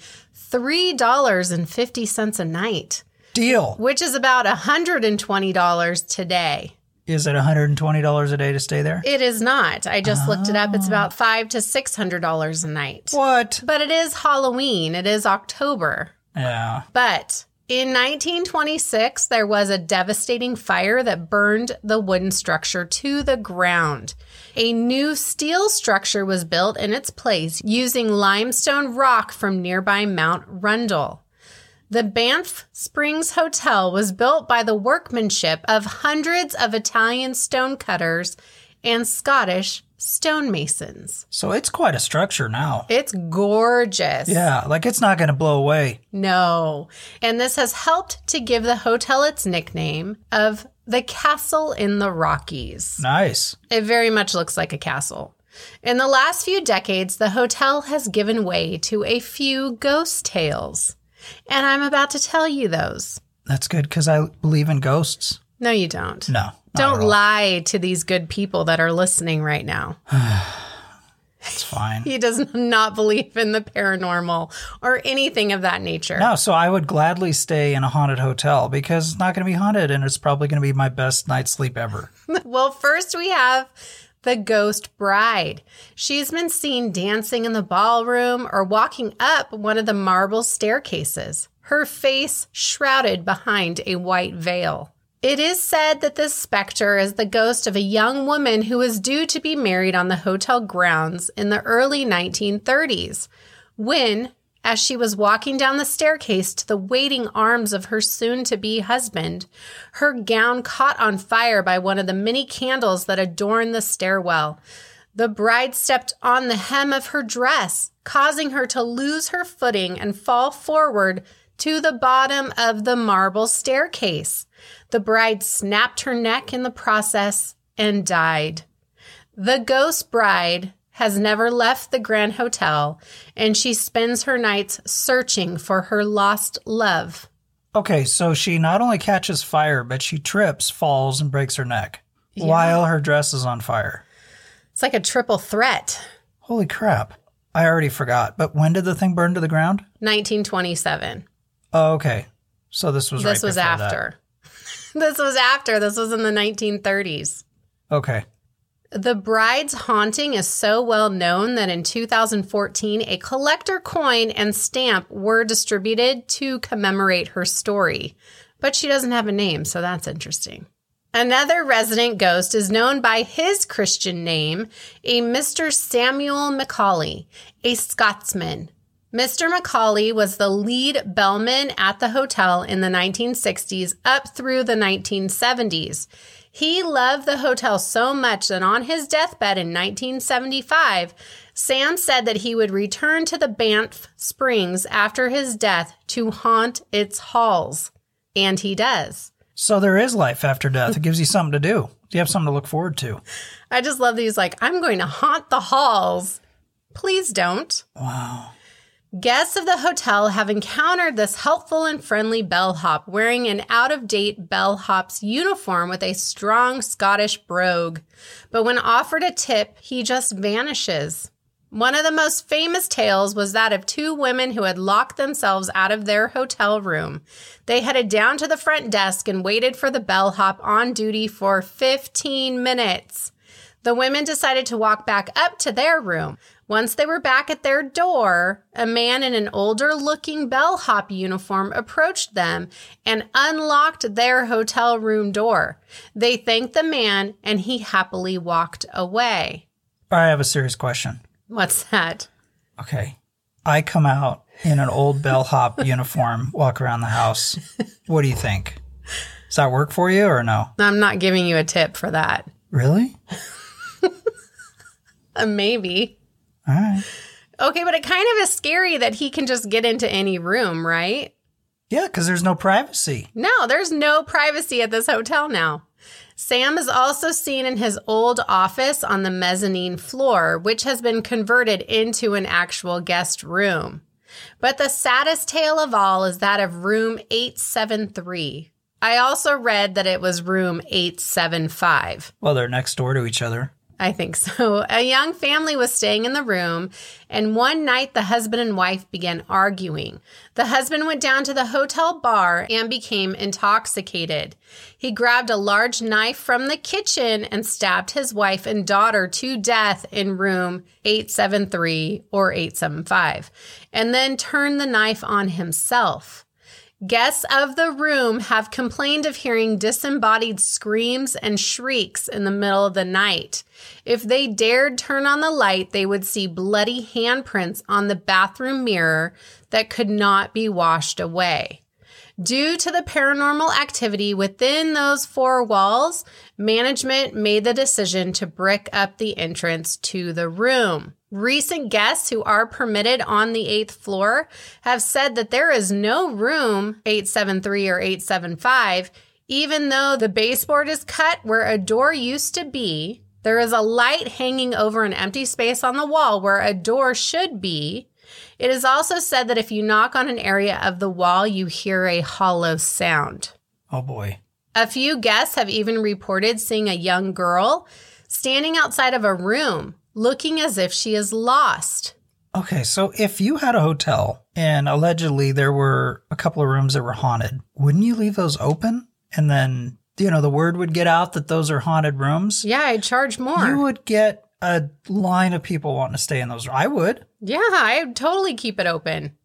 Speaker 7: $3.50 a night,
Speaker 8: Deal.
Speaker 7: which is about $120 today.
Speaker 8: Is it $120 a day to stay there?
Speaker 7: It is not. I just looked it up. It's about five to six hundred dollars a night.
Speaker 8: What?
Speaker 7: But it is Halloween. It is October.
Speaker 8: Yeah.
Speaker 7: But in 1926, there was a devastating fire that burned the wooden structure to the ground. A new steel structure was built in its place using limestone rock from nearby Mount Rundle. The Banff Springs Hotel was built by the workmanship of hundreds of Italian stonecutters and Scottish stonemasons.
Speaker 8: So it's quite a structure now.
Speaker 7: It's gorgeous.
Speaker 8: Yeah, like it's not going to blow away.
Speaker 7: No. And this has helped to give the hotel its nickname of the Castle in the Rockies.
Speaker 8: Nice.
Speaker 7: It very much looks like a castle. In the last few decades, the hotel has given way to a few ghost tales. And I'm about to tell you those.
Speaker 8: That's good because I believe in ghosts.
Speaker 7: No, you don't.
Speaker 8: No.
Speaker 7: Don't lie to these good people that are listening right now.
Speaker 8: It's fine.
Speaker 7: He does not believe in the paranormal or anything of that nature.
Speaker 8: No, so I would gladly stay in a haunted hotel because it's not going to be haunted and it's probably going to be my best night's sleep ever.
Speaker 7: Well, first we have the ghost bride. She's been seen dancing in the ballroom or walking up one of the marble staircases, her face shrouded behind a white veil. It is said that this specter is the ghost of a young woman who was due to be married on the hotel grounds in the early 1930s, when, as she was walking down the staircase to the waiting arms of her soon to be husband, her gown caught on fire by one of the many candles that adorn the stairwell. The bride stepped on the hem of her dress, causing her to lose her footing and fall forward to the bottom of the marble staircase. The bride snapped her neck in the process and died. The ghost bride has never left the Grand Hotel, and she spends her nights searching for her lost love.
Speaker 8: Okay, so she not only catches fire, but she trips, falls, and breaks her neck while her dress is on fire.
Speaker 7: It's like a triple threat.
Speaker 8: Holy crap. I already forgot. But when did the thing burn to the ground?
Speaker 7: 1927.
Speaker 8: Oh, okay. So this was
Speaker 7: This
Speaker 8: right
Speaker 7: was
Speaker 8: before that.
Speaker 7: this was after. This was in the 1930s.
Speaker 8: Okay.
Speaker 7: The bride's haunting is so well known that in 2014, a collector coin and stamp were distributed to commemorate her story. But she doesn't have a name, so that's interesting. Another resident ghost is known by his Christian name, a Mr. Samuel Macaulay, a Scotsman. Mr. Macaulay was the lead bellman at the hotel in the 1960s up through the 1970s. He loved the hotel so much that on his deathbed in 1975, Sam said that he would return to the Banff Springs after his death to haunt its halls. And he does.
Speaker 8: So there is life after death. It gives you something to do. You have something to look forward to.
Speaker 7: I just love these, like, I'm going to haunt the halls. Please don't.
Speaker 8: Wow.
Speaker 7: Guests of the hotel have encountered this helpful and friendly bellhop wearing an out of date bellhop's uniform with a strong Scottish brogue. But when offered a tip, he just vanishes. One of the most famous tales was that of two women who had locked themselves out of their hotel room. They headed down to the front desk and waited for the bellhop on duty for 15 minutes. The women decided to walk back up to their room. Once they were back at their door, a man in an older looking bellhop uniform approached them and unlocked their hotel room door. They thanked the man and he happily walked away.
Speaker 8: I have a serious question.
Speaker 7: What's that?
Speaker 8: Okay. I come out in an old bellhop uniform, walk around the house. What do you think? Does that work for you or no?
Speaker 7: I'm not giving you a tip for that.
Speaker 8: Really?
Speaker 7: Uh, maybe.
Speaker 8: All right.
Speaker 7: Okay, but it kind of is scary that he can just get into any room, right?
Speaker 8: Yeah, because there's no privacy.
Speaker 7: No, there's no privacy at this hotel now. Sam is also seen in his old office on the mezzanine floor, which has been converted into an actual guest room. But the saddest tale of all is that of room 873. I also read that it was room 875.
Speaker 8: Well, they're next door to each other.
Speaker 7: I think so. A young family was staying in the room, and one night the husband and wife began arguing. The husband went down to the hotel bar and became intoxicated. He grabbed a large knife from the kitchen and stabbed his wife and daughter to death in room 873 or 875, and then turned the knife on himself. Guests of the room have complained of hearing disembodied screams and shrieks in the middle of the night. If they dared turn on the light, they would see bloody handprints on the bathroom mirror that could not be washed away. Due to the paranormal activity within those four walls, management made the decision to brick up the entrance to the room. Recent guests who are permitted on the eighth floor have said that there is no room 873 or 875, even though the baseboard is cut where a door used to be. There is a light hanging over an empty space on the wall where a door should be. It is also said that if you knock on an area of the wall, you hear a hollow sound.
Speaker 8: Oh boy.
Speaker 7: A few guests have even reported seeing a young girl standing outside of a room looking as if she is lost.
Speaker 8: Okay, so if you had a hotel and allegedly there were a couple of rooms that were haunted, wouldn't you leave those open? And then, you know, the word would get out that those are haunted rooms?
Speaker 7: Yeah, I'd charge more.
Speaker 8: You would get a line of people wanting to stay in those. I would.
Speaker 7: Yeah, I'd totally keep it open.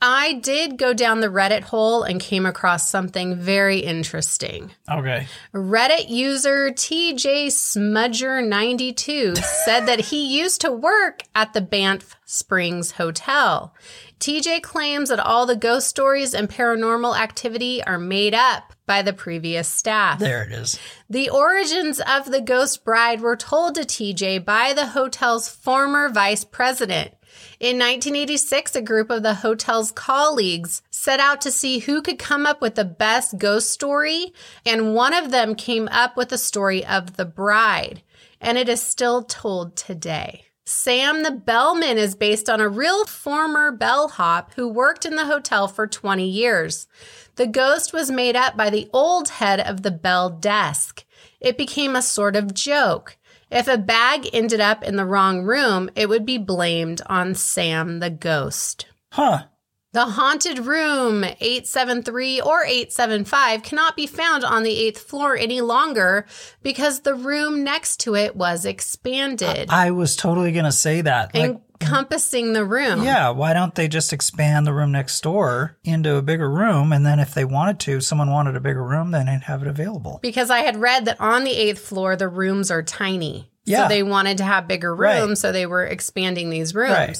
Speaker 7: I did go down the Reddit hole and came across something very interesting.
Speaker 8: Okay.
Speaker 7: Reddit user TJ Smudger92 said that he used to work at the Banff Springs Hotel. TJ claims that all the ghost stories and paranormal activity are made up by the previous staff.
Speaker 8: There it is.
Speaker 7: The origins of the ghost bride were told to TJ by the hotel's former vice president. In 1986, a group of the hotel's colleagues set out to see who could come up with the best ghost story, and one of them came up with the story of the bride, and it is still told today. Sam the Bellman is based on a real former bellhop who worked in the hotel for 20 years. The ghost was made up by the old head of the bell desk. It became a sort of joke. If a bag ended up in the wrong room, it would be blamed on Sam the ghost.
Speaker 8: Huh.
Speaker 7: The haunted room 873 or 875 cannot be found on the eighth floor any longer because the room next to it was expanded,
Speaker 8: I was totally going to say that. Like,
Speaker 7: encompassing the room.
Speaker 8: yeah, why don't they just expand the room next door into a bigger room? And then if they wanted to, someone wanted a bigger room, then they'd have it available.
Speaker 7: Because I had read that on the eighth floor, the rooms are tiny.
Speaker 8: Yeah.
Speaker 7: So they wanted to have bigger
Speaker 8: Right.
Speaker 7: rooms, so they were expanding these rooms.
Speaker 8: Right.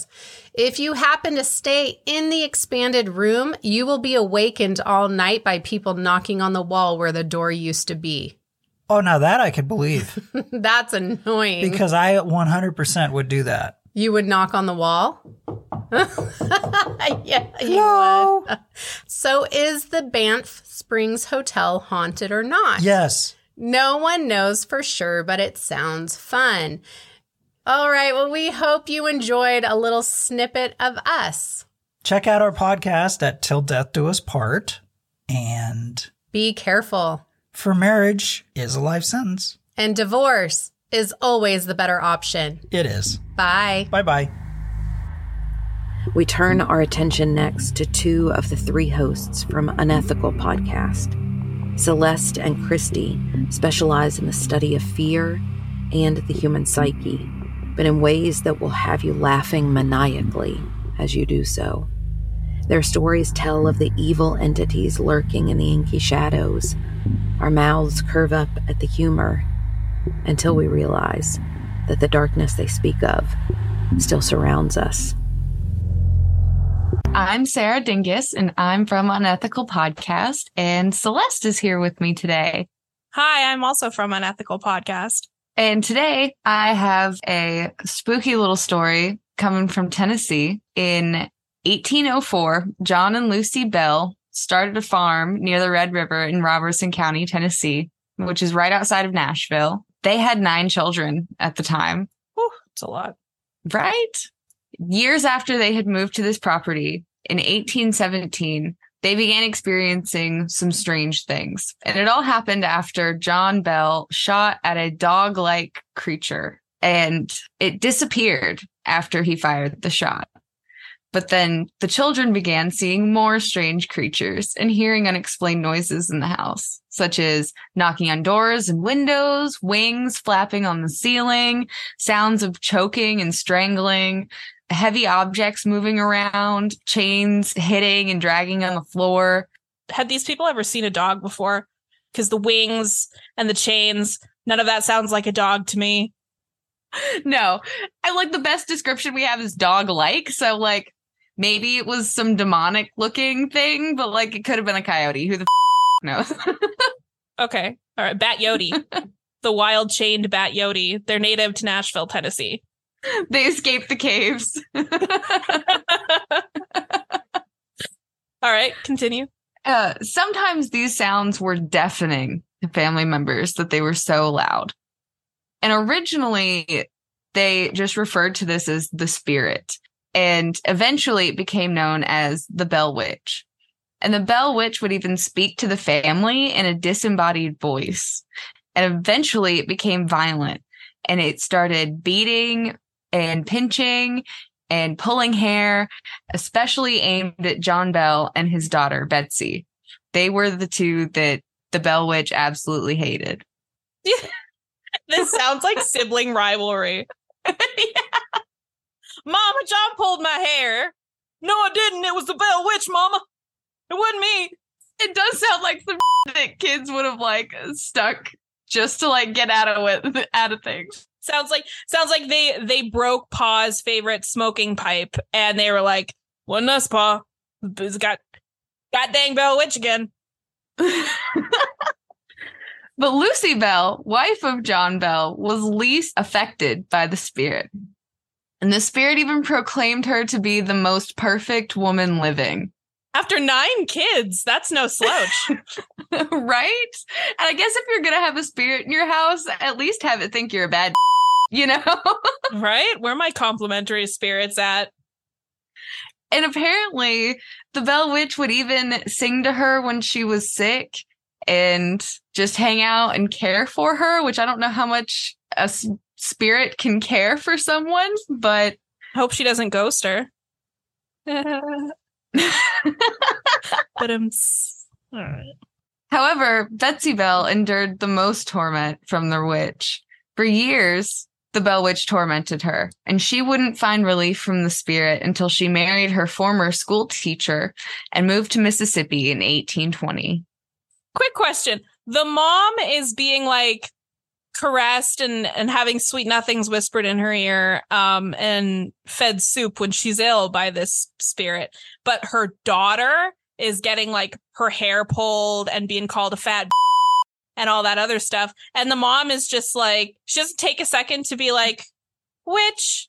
Speaker 7: If you happen to stay in the expanded room, you will be awakened all night by people knocking on the wall where the door used to be.
Speaker 8: Oh, now that I could believe
Speaker 7: That's annoying.
Speaker 8: because I 100% would do that.
Speaker 7: You would knock on the wall? yeah, you
Speaker 8: Hello?
Speaker 7: would. So is the Banff Springs Hotel haunted or not?
Speaker 8: Yes.
Speaker 7: No one knows for sure, but it sounds fun. All right. Well, we hope you enjoyed a little snippet of us.
Speaker 8: Check out our podcast at Till Death Do Us Part. And
Speaker 7: Be careful.
Speaker 8: for marriage is a life sentence.
Speaker 7: And divorce is always the better option.
Speaker 8: It is.
Speaker 7: Bye.
Speaker 8: Bye bye.
Speaker 1: We turn our attention next to two of the three hosts from Unethical Podcast. Celeste and Christy specialize in the study of fear and the human psyche, but in ways that will have you laughing maniacally as you do so. Their stories tell of the evil entities lurking in the inky shadows. Our mouths curve up at the humor until we realize that the darkness they speak of still surrounds us.
Speaker 9: I'm Sarah Dingus, and I'm from Unethical Podcast, and Celeste is here with me today.
Speaker 10: Hi, I'm also from Unethical Podcast.
Speaker 9: And today I have a spooky little story coming from Tennessee. In 1804, John and Lucy Bell started a farm near the Red River in Robertson County, Tennessee, which is right outside of Nashville. They had nine children at the time.
Speaker 10: It's a lot.
Speaker 9: Right. Years after they had moved to this property, in 1817, they began experiencing some strange things. And it all happened after John Bell shot at a dog like creature and it disappeared after he fired the shot. But then the children began seeing more strange creatures and hearing unexplained noises in the house, such as knocking on doors and windows, wings flapping on the ceiling, sounds of choking and strangling, heavy objects moving around, chains hitting and dragging on the floor.
Speaker 10: Had these people ever seen a dog before? Because the wings and the chains, none of that sounds like a dog to me.
Speaker 9: No, I like the best description we have is dog like. So, like, maybe it was some demonic looking thing, but like it could have been a coyote. Who the f- knows?
Speaker 10: Okay. All right. Bat Yodi. the wild chained Bat Yodi. They're native to Nashville, Tennessee.
Speaker 9: they escaped the caves.
Speaker 10: All right. Continue.
Speaker 9: Uh, sometimes these sounds were deafening to family members that they were so loud. And originally, they just referred to this as the spirit. And eventually, it became known as the Bell Witch. And the Bell Witch would even speak to the family in a disembodied voice. And eventually, it became violent and it started beating and pinching and pulling hair, especially aimed at John Bell and his daughter, Betsy. They were the two that the Bell Witch absolutely hated.
Speaker 10: This sounds like sibling rivalry. Mama, John pulled my hair. No, I didn't. It was the Bell Witch, Mama. It wasn't me.
Speaker 9: It does sound like some that kids would have like stuck just to like get out of it, out of things.
Speaker 10: Sounds like sounds like they they broke Pa's favorite smoking pipe, and they were like, "Wasn't us, Pa? It's got got dang Bell Witch again."
Speaker 9: But Lucy Bell, wife of John Bell, was least affected by the spirit. And the spirit even proclaimed her to be the most perfect woman living.
Speaker 10: After nine kids, that's no slouch.
Speaker 9: right? And I guess if you're going to have a spirit in your house, at least have it think you're a bad, you know?
Speaker 10: right? Where my complimentary spirits at?
Speaker 9: And apparently, the Bell Witch would even sing to her when she was sick and just hang out and care for her, which I don't know how much a spirit can care for someone, but
Speaker 10: Hope she doesn't ghost her. but um, all right.
Speaker 9: However, Betsy Bell endured the most torment from the witch. For years, the Bell Witch tormented her, and she wouldn't find relief from the spirit until she married her former school teacher and moved to Mississippi in 1820.
Speaker 10: Quick question: The mom is being like caressed and and having sweet nothings whispered in her ear, um, and fed soup when she's ill by this spirit, but her daughter is getting like her hair pulled and being called a fat and all that other stuff. And the mom is just like, she doesn't take a second to be like, which,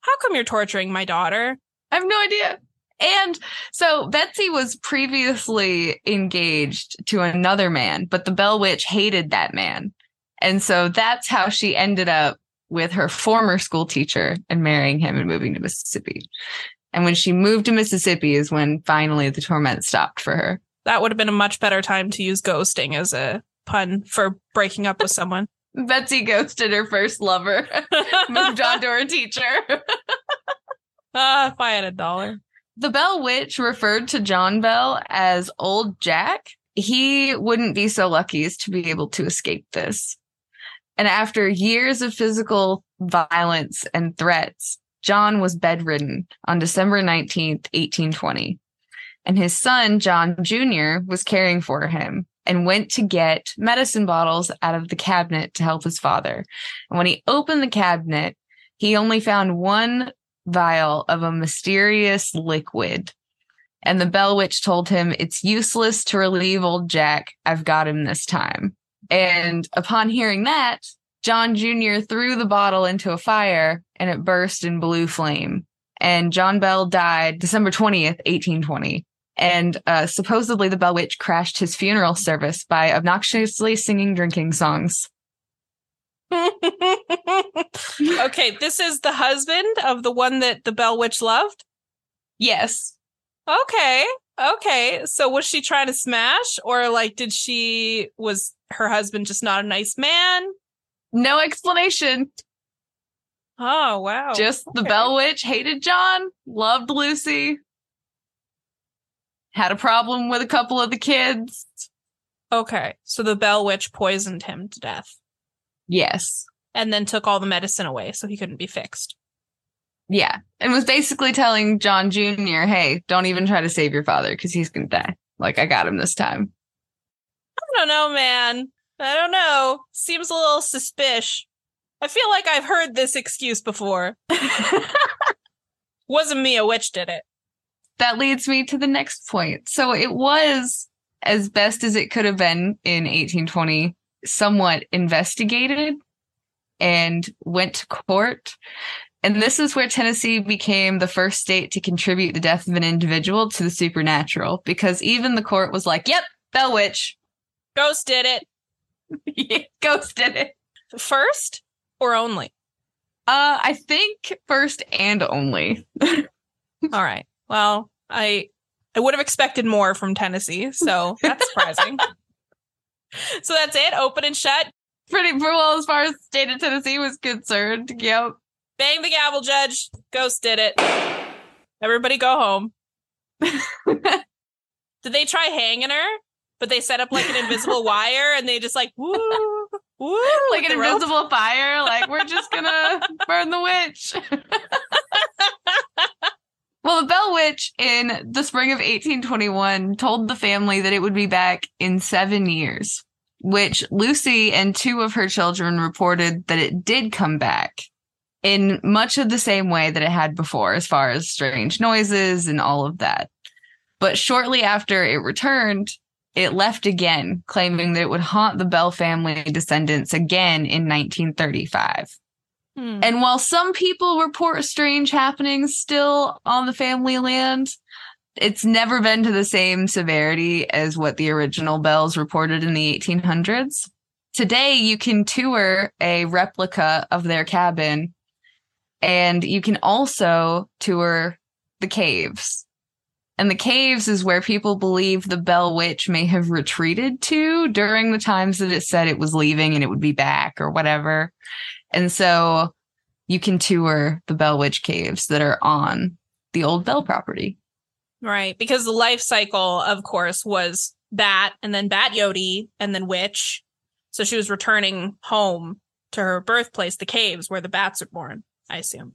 Speaker 10: how come you're torturing my daughter?
Speaker 9: I have no idea. And so Betsy was previously engaged to another man, but the Bell Witch hated that man. And so that's how she ended up with her former school teacher and marrying him and moving to Mississippi. And when she moved to Mississippi is when finally the torment stopped for her.
Speaker 10: That would have been a much better time to use ghosting as a pun for breaking up with someone.
Speaker 9: Betsy ghosted her first lover, moved on to her teacher.
Speaker 10: Ah, if I had a dollar.
Speaker 9: The Bell Witch referred to John Bell as Old Jack. He wouldn't be so lucky as to be able to escape this. And after years of physical violence and threats, John was bedridden on December 19th, 1820. And his son, John Jr., was caring for him and went to get medicine bottles out of the cabinet to help his father. And when he opened the cabinet, he only found one vial of a mysterious liquid. And the Bell Witch told him, It's useless to relieve old Jack. I've got him this time. And upon hearing that, John Jr. threw the bottle into a fire and it burst in blue flame. And John Bell died December 20th, 1820. And uh, supposedly the Bell Witch crashed his funeral service by obnoxiously singing drinking songs.
Speaker 10: okay, this is the husband of the one that the Bell Witch loved.
Speaker 9: Yes.
Speaker 10: Okay, Okay, so was she trying to smash, or like did she was her husband just not a nice man?
Speaker 9: No explanation.
Speaker 10: Oh wow!
Speaker 9: Just the Bell Witch hated John, loved Lucy, had a problem with a couple of the kids.
Speaker 10: Okay, so the Bell Witch poisoned him to death,
Speaker 9: Yes.
Speaker 10: and then took all the medicine away, so he couldn't be fixed.
Speaker 9: Yeah. And was basically telling John Jr., hey, don't even try to save your father because he's going to die. Like, I got him this time.
Speaker 10: I don't know, man. I don't know. Seems a little suspicious. I feel like I've heard this excuse before. Wasn't me, a witch did it.
Speaker 9: that leads me to the next point. So it was, as best as it could have been in 1820, somewhat investigated and went to court. And this is where Tennessee became the first state to contribute the death of an individual to the supernatural because even the court was like, yep, Bell Witch.
Speaker 10: Ghost did it.
Speaker 9: Ghost did it.
Speaker 10: First or only?
Speaker 9: Uh, I think first and only.
Speaker 10: All right. Well, I I would have expected more from Tennessee, so that's surprising. so that's it. Open and shut.
Speaker 9: Pretty well as far as the state of Tennessee was concerned. Yep.
Speaker 10: Bang the gavel, Judge. Ghost did it. Everybody go home. Did they try hanging her? But they set up like an invisible wire and they just like woo woo
Speaker 9: like an
Speaker 10: the rope.
Speaker 9: invisible fire. Like we're just gonna burn the witch. well, the Bell Witch in the spring of 1821 told the family that it would be back in seven years, which Lucy and two of her children reported that it did come back in much of the same way that it had before, as far as strange noises and all of that. But shortly after it returned, it left again, claiming that it would haunt the Bell family descendants again in 1935.
Speaker 10: Hmm.
Speaker 9: And while some people report strange happenings still on the family land, it's never been to the same severity as what the original Bells reported in the 1800s. Today, you can tour a replica of their cabin, and you can also tour the caves. And the caves is where people believe the Bell Witch may have retreated to during the times that it said it was leaving and it would be back or whatever. And so you can tour the Bell Witch caves that are on the old Bell property.
Speaker 10: Right. Because the life cycle, of course, was bat and then bat Yodi and then witch. So she was returning home to her birthplace, the caves where the bats are born, I assume.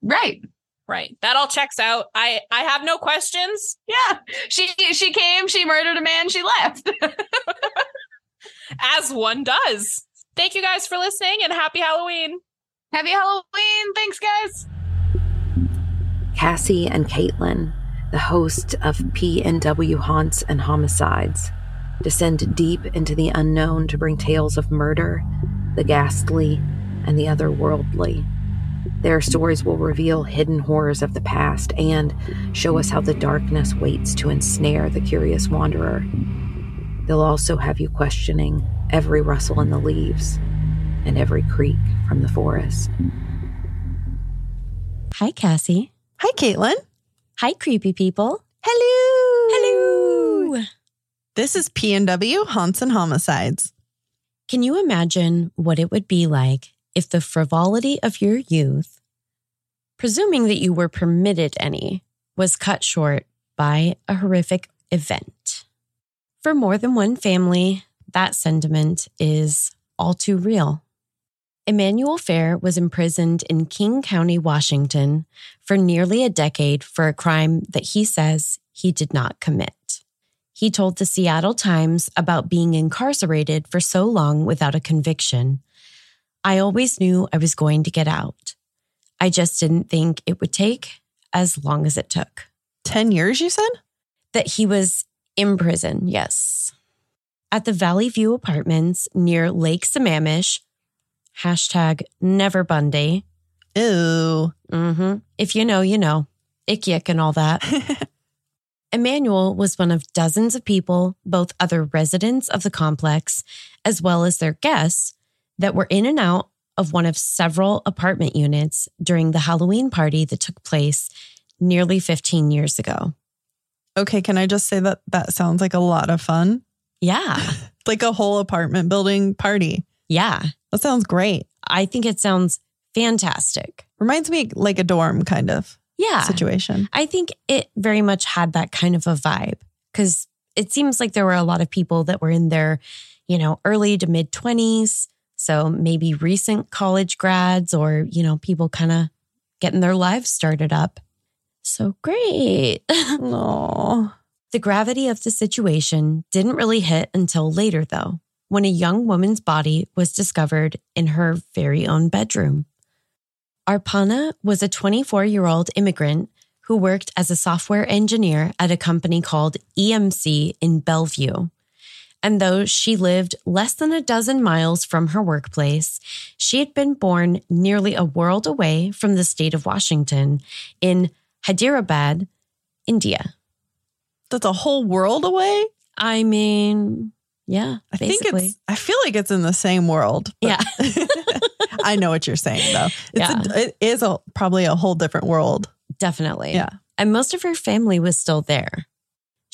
Speaker 9: Right.
Speaker 10: Right. That all checks out. I I have no questions.
Speaker 9: Yeah. She she came, she murdered a man, she left.
Speaker 10: As one does. Thank you guys for listening and happy Halloween.
Speaker 9: Happy Halloween. Thanks, guys.
Speaker 1: Cassie and Caitlin, the hosts of PNW Haunts and Homicides, descend deep into the unknown to bring tales of murder, the ghastly, and the otherworldly. Their stories will reveal hidden horrors of the past and show us how the darkness waits to ensnare the curious wanderer. They'll also have you questioning every rustle in the leaves and every creak from the forest.
Speaker 11: Hi, Cassie.
Speaker 12: Hi, Caitlin.
Speaker 11: Hi, creepy people.
Speaker 12: Hello.
Speaker 11: Hello.
Speaker 12: This is PNW Haunts and Homicides.
Speaker 11: Can you imagine what it would be like if the frivolity of your youth, presuming that you were permitted any, was cut short by a horrific event? For more than one family, that sentiment is all too real. Emmanuel Fair was imprisoned in King County, Washington for nearly a decade for a crime that he says he did not commit. He told the Seattle Times about being incarcerated for so long without a conviction. I always knew I was going to get out. I just didn't think it would take as long as it took.
Speaker 12: 10 years, you said?
Speaker 11: That he was in prison, yes. At the Valley View Apartments near Lake Sammamish, hashtag never Bundy.
Speaker 12: Ew.
Speaker 11: Mm-hmm. If you know, you know. Ick yick and all that. Emmanuel was one of dozens of people, both other residents of the complex as well as their guests, that were in and out of one of several apartment units during the Halloween party that took place nearly 15 years ago.
Speaker 12: Okay, can I just say that that sounds like a lot of fun?
Speaker 11: Yeah.
Speaker 12: Like a whole apartment building party.
Speaker 11: Yeah.
Speaker 12: That sounds great.
Speaker 11: I think it sounds fantastic.
Speaker 12: Reminds me like a dorm kind of
Speaker 11: Yeah.
Speaker 12: situation.
Speaker 11: I think it very much had that kind of a vibe because it seems like there were a lot of people that were in their, you know, early to mid 20s. So maybe recent college grads or, you know, people kind of getting their lives started up. So great.
Speaker 12: Oh,
Speaker 11: The gravity of the situation didn't really hit until later, though, when a young woman's body was discovered in her very own bedroom. Arpana was a 24 year old immigrant who worked as a software engineer at a company called EMC in Bellevue. And though she lived less than a dozen miles from her workplace, she had been born nearly a world away from the state of Washington in Hyderabad, India.
Speaker 12: that's a whole world away.
Speaker 11: I mean, yeah,
Speaker 12: I
Speaker 11: basically.
Speaker 12: think it's. I feel like it's in the same world.
Speaker 11: yeah.
Speaker 12: I know what you're saying though. It's
Speaker 11: Yeah.
Speaker 12: a, it is a probably a whole different world.
Speaker 11: Definitely.
Speaker 12: Yeah.
Speaker 11: And most of her family was still there.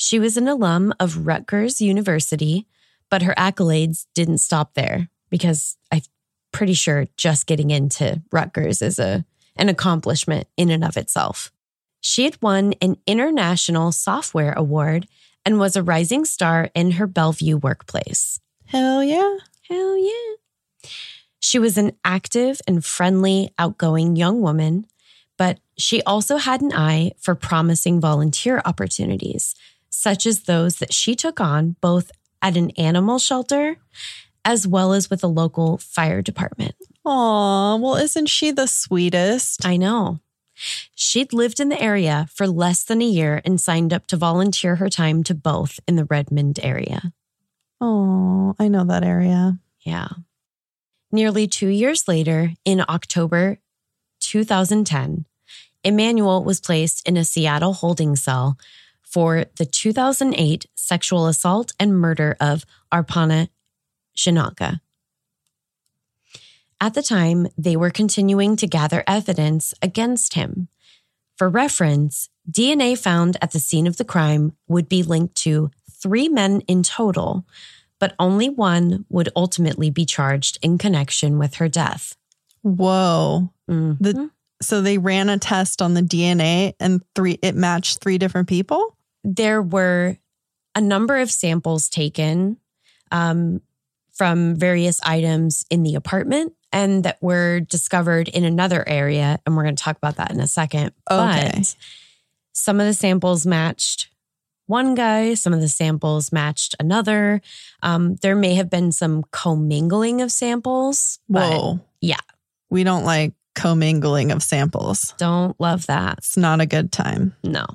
Speaker 11: She was an alum of Rutgers University, but her accolades didn't stop there because I'm pretty sure just getting into Rutgers is a an accomplishment in and of itself. She had won an international software award and was a rising star in her Bellevue workplace.
Speaker 12: Hell yeah.
Speaker 11: Hell yeah. She was an active and friendly, outgoing young woman, but she also had an eye for promising volunteer opportunities, such as those that she took on both at an animal shelter as well as with a local fire department.
Speaker 12: Aw, well, isn't she the sweetest?
Speaker 11: I know. She'd lived in the area for less than a year and signed up to volunteer her time to both in the Redmond area.
Speaker 12: Oh, I know that area.
Speaker 11: Yeah. Nearly two years later, in October 2010, Emmanuel was placed in a Seattle holding cell for the 2008 sexual assault and murder of Arpana Jinaga. At the time, they were continuing to gather evidence against him. For reference, DNA found at the scene of the crime would be linked to three men in total, but only one would ultimately be charged in connection with her death.
Speaker 12: Whoa.
Speaker 11: Mhm.
Speaker 12: The so they ran a test on the DNA and three it matched three different people.
Speaker 11: There were a number of samples taken um, from various items in the apartment and that were discovered in another area. And we're going to talk about that in a second.
Speaker 12: Okay.
Speaker 11: But some of the samples matched one guy, some of the samples matched another. Um, there may have been some commingling of samples. but
Speaker 12: Whoa.
Speaker 11: yeah.
Speaker 12: We don't like commingling of samples.
Speaker 11: Don't love that.
Speaker 12: It's not a good time.
Speaker 11: No.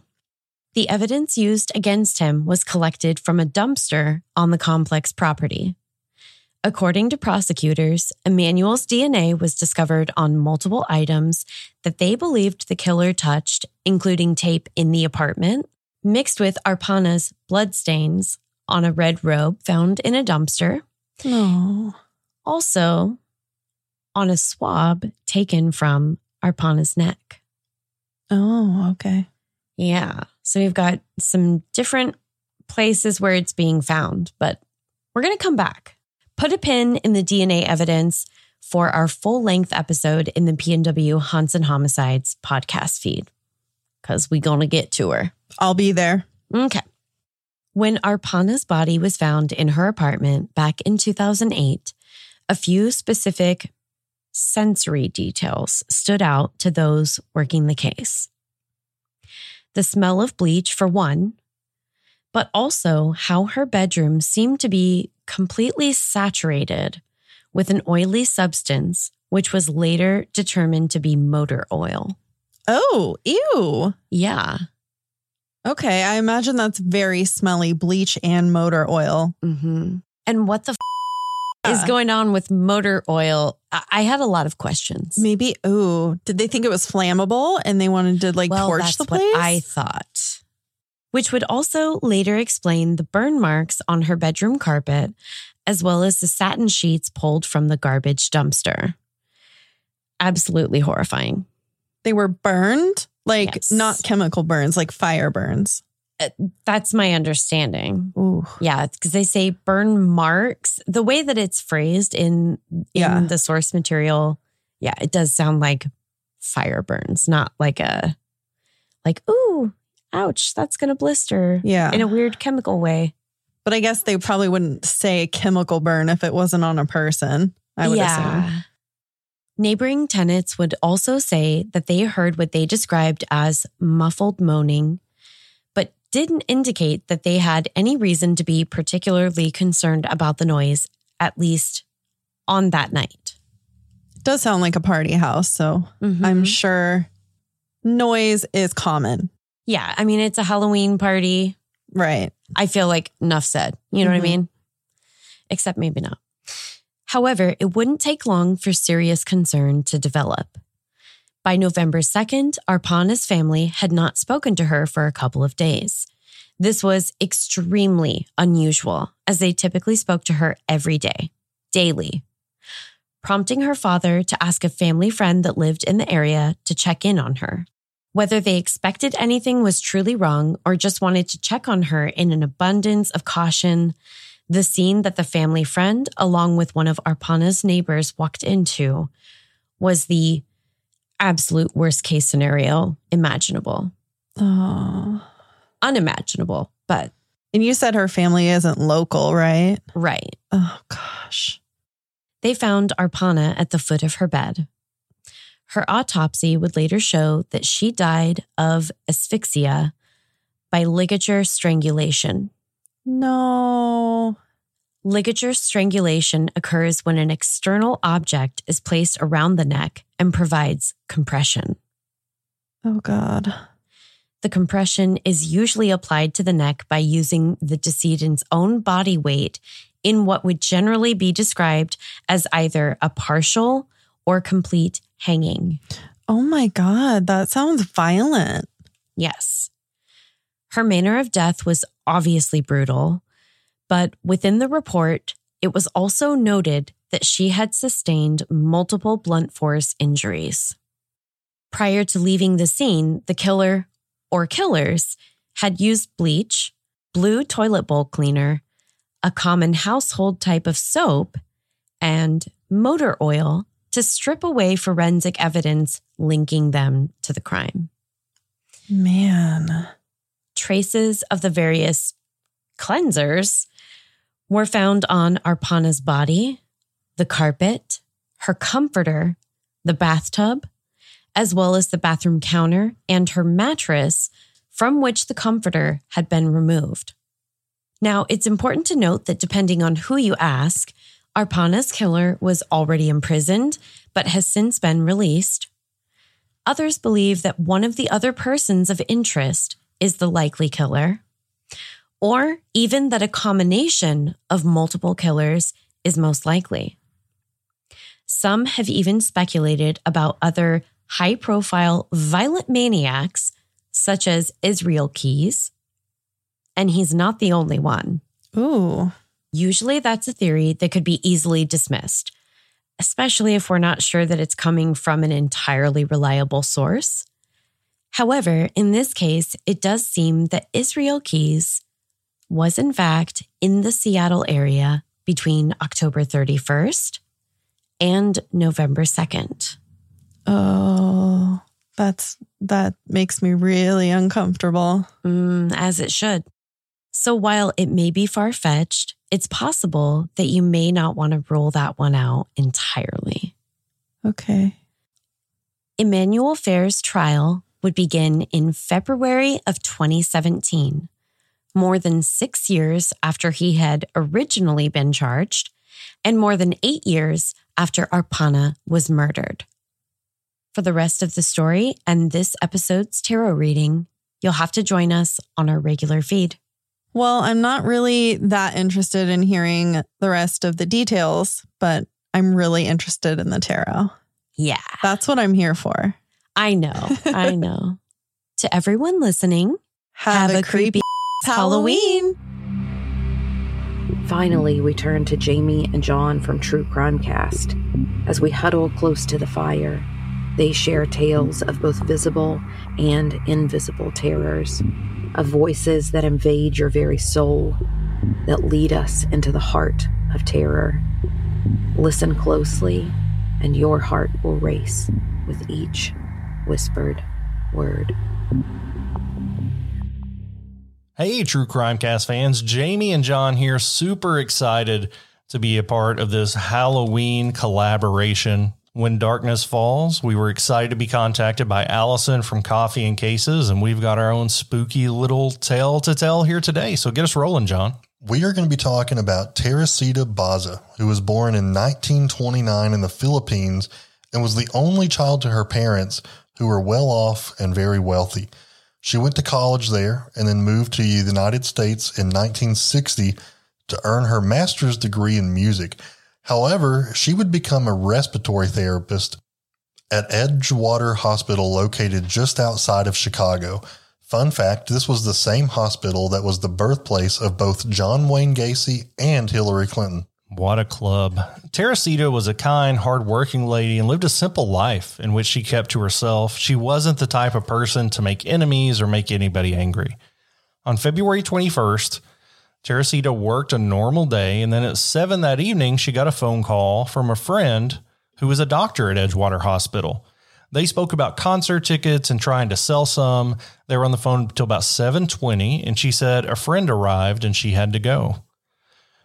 Speaker 11: The evidence used against him was collected from a dumpster on the complex property. According to prosecutors, Emmanuel's DNA was discovered on multiple items that they believed the killer touched, including tape in the apartment, mixed with Arpana's bloodstains on a red robe found in a dumpster,
Speaker 12: No.
Speaker 11: also on a swab taken from Arpana's neck.
Speaker 12: Oh, okay.
Speaker 11: Yeah. So we've got some different places where it's being found, but we're going to come back. Put a pin in the DNA evidence for our full length episode in the PNW Haunts and Homicides podcast feed because we're going to get to her.
Speaker 12: I'll be there.
Speaker 11: Okay. When Arpana's body was found in her apartment back in 2008, a few specific sensory details stood out to those working the case. The smell of bleach, for one, but also how her bedroom seemed to be completely saturated with an oily substance, which was later determined to be motor oil.
Speaker 12: Oh, ew.
Speaker 11: Yeah.
Speaker 12: Okay, I imagine that's very smelly bleach and motor oil.
Speaker 11: hmm And what the f- is going on with motor oil? I-, had a lot of questions.
Speaker 12: Maybe, ooh, did they think it was flammable and they wanted to like
Speaker 11: well,
Speaker 12: torch the place?
Speaker 11: I thought. Which would also later explain the burn marks on her bedroom carpet, as well as the satin sheets pulled from the garbage dumpster. Absolutely horrifying.
Speaker 12: they were burned, like
Speaker 11: Yes.
Speaker 12: not chemical burns, like fire burns.
Speaker 11: Uh, That's my understanding.
Speaker 12: Ooh.
Speaker 11: Yeah, because they say burn marks. The way that it's phrased in in
Speaker 12: Yeah.
Speaker 11: the source material, yeah, it does sound like fire burns, not like a like ooh, ouch, that's gonna blister.
Speaker 12: Yeah.
Speaker 11: in a weird chemical way.
Speaker 12: But I guess they probably wouldn't say chemical burn if it wasn't on a person. I would assume.
Speaker 11: Neighboring tenants would also say that they heard what they described as muffled moaning, didn't indicate that they had any reason to be particularly concerned about the noise, at least on that night.
Speaker 12: It does sound like a party house, so
Speaker 11: Mhm.
Speaker 12: I'm sure noise is common.
Speaker 11: Yeah, I mean, it's a Halloween party.
Speaker 12: Right.
Speaker 11: I feel like enough said. You know what I
Speaker 12: Mhm.
Speaker 11: mean? Except maybe not. However, it wouldn't take long for serious concern to develop. By November 2nd, Arpana's family had not spoken to her for a couple of days. This was extremely unusual, as they typically spoke to her every day, daily, prompting her father to ask a family friend that lived in the area to check in on her. Whether they expected anything was truly wrong or just wanted to check on her in an abundance of caution, the scene that the family friend, along with one of Arpana's neighbors, walked into was the absolute worst case scenario imaginable.
Speaker 12: Oh.
Speaker 11: Unimaginable, but
Speaker 12: And you said her family isn't local, right?
Speaker 11: right.
Speaker 12: Oh gosh.
Speaker 11: They found Arpana at the foot of her bed. Her autopsy would later show that she died of asphyxia by ligature strangulation.
Speaker 12: No.
Speaker 11: Ligature strangulation occurs when an external object is placed around the neck and provides compression.
Speaker 12: Oh God.
Speaker 11: The compression is usually applied to the neck by using the decedent's own body weight in what would generally be described as either a partial or complete hanging.
Speaker 12: Oh my God. That sounds violent.
Speaker 11: Yes. Her manner of death was obviously brutal, but within the report, it was also noted that she had sustained multiple blunt force injuries. Prior to leaving the scene, the killer or killers had used bleach, blue toilet bowl cleaner, a common household type of soap, and motor oil to strip away forensic evidence linking them to the crime
Speaker 12: Man.
Speaker 11: traces of the various cleansers were found on Arpana's body, the carpet, her comforter, the bathtub, as well as the bathroom counter and her mattress from which the comforter had been removed. Now, it's important to note that depending on who you ask, Arpana's killer was already imprisoned but has since been released. Others believe that one of the other persons of interest is the likely killer, or even that a combination of multiple killers is most likely. Some have even speculated about other high profile violent maniacs, such as Israel Keys. And he's not the only one.
Speaker 12: Ooh.
Speaker 11: Usually, that's a theory that could be easily dismissed, especially if we're not sure that it's coming from an entirely reliable source. However, in this case, it does seem that Israel Keys was, in fact, in the Seattle area between October 31st and November 2nd.
Speaker 12: Oh, that's that makes me really uncomfortable.
Speaker 11: Mm, as it should. So while it may be far fetched, it's possible that you may not want to rule that one out entirely.
Speaker 12: Okay.
Speaker 11: Emmanuel Fair's trial would begin in February of 2017, more than six years after he had originally been charged, and more than eight years after Arpana was murdered. For the rest of the story and this episode's tarot reading, you'll have to join us on our regular feed.
Speaker 12: Well, I'm not really that interested in hearing the rest of the details, but I'm really interested in the tarot.
Speaker 11: Yeah,
Speaker 12: That's what I'm here for.
Speaker 11: I know. I know. to everyone listening,
Speaker 12: Have, a, creepy Halloween.
Speaker 1: Finally, we turn to Jamie and John from True Crime Cast. As we huddle close to the fire, they share tales of both visible and invisible terrors, of voices that invade your very soul, that lead us into the heart of terror. Listen closely, and your heart will race with each whispered word.
Speaker 13: Hey, True Crime Cast fans, Jamie and John here, super excited to be a part of this Halloween collaboration. When Darkness Falls, we were excited to be contacted by Allison from Coffee and Cases, and we've got our own spooky little tale to tell here today. So get us rolling, John.
Speaker 14: We are going to be talking about Teresita Basa, who was born in 1929 in the Philippines and was the only child to her parents who were well off and very wealthy. She went to college there and then moved to the United States in 1960 to earn her master's degree in music. However, she would become a respiratory therapist at Edgewater Hospital located just outside of Chicago. Fun fact this was the same hospital that was the birthplace of both John Wayne Gacy and Hillary Clinton.
Speaker 13: What a club. Teresita was a kind, hardworking lady and lived a simple life in which she kept to herself. She wasn't the type of person to make enemies or make anybody angry. On February 21st, Teresita worked a normal day, and then at 7 that evening, she got a phone call from a friend who was a doctor at Edgewater Hospital. They spoke about concert tickets and trying to sell some. They were on the phone until about 7:20 and she said a friend arrived and she had to go.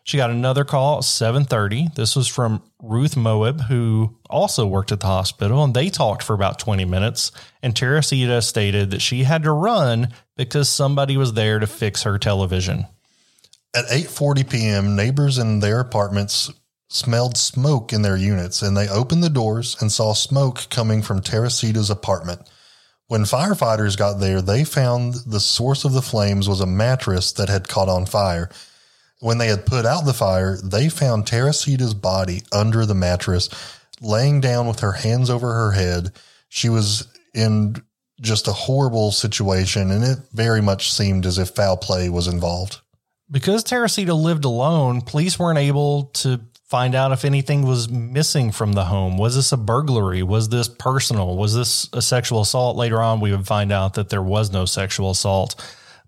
Speaker 13: She got another call at 7:30. This was from Ruth Moab who also worked at the hospital and they talked for about 20 minutes and Teresita stated that she had to run because somebody was there to fix her television.
Speaker 14: At 8:40 p.m., neighbors in their apartments smelled smoke in their units and they opened the doors and saw smoke coming from Teresita's apartment. When firefighters got there, they found the source of the flames was a mattress that had caught on fire. When they had put out the fire, they found Teresita's body under the mattress, laying down with her hands over her head. She was in just a horrible situation, and it very much seemed as if foul play was involved.
Speaker 13: Because Teresita lived alone, police weren't able to find out if anything was missing from the home. Was this a burglary? Was this personal? Was this a sexual assault? Later on, we would find out that there was no sexual assault.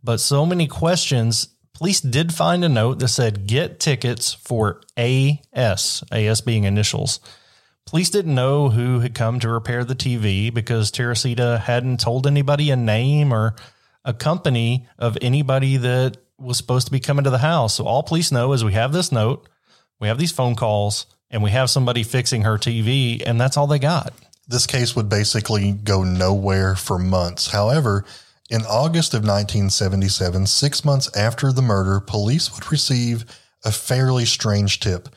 Speaker 13: But so many questions. Police did find a note that said, get tickets for AS, AS being initials. Police didn't know who had come to repair the TV because Teresita hadn't told anybody a name or a company of anybody that was supposed to be coming to the house. So all police know is we have this note we have these phone calls and we have somebody fixing her TV, and that's all they got.
Speaker 14: This case would basically go nowhere for months. However, in August of 1977, six months after the murder, police would receive a fairly strange tip.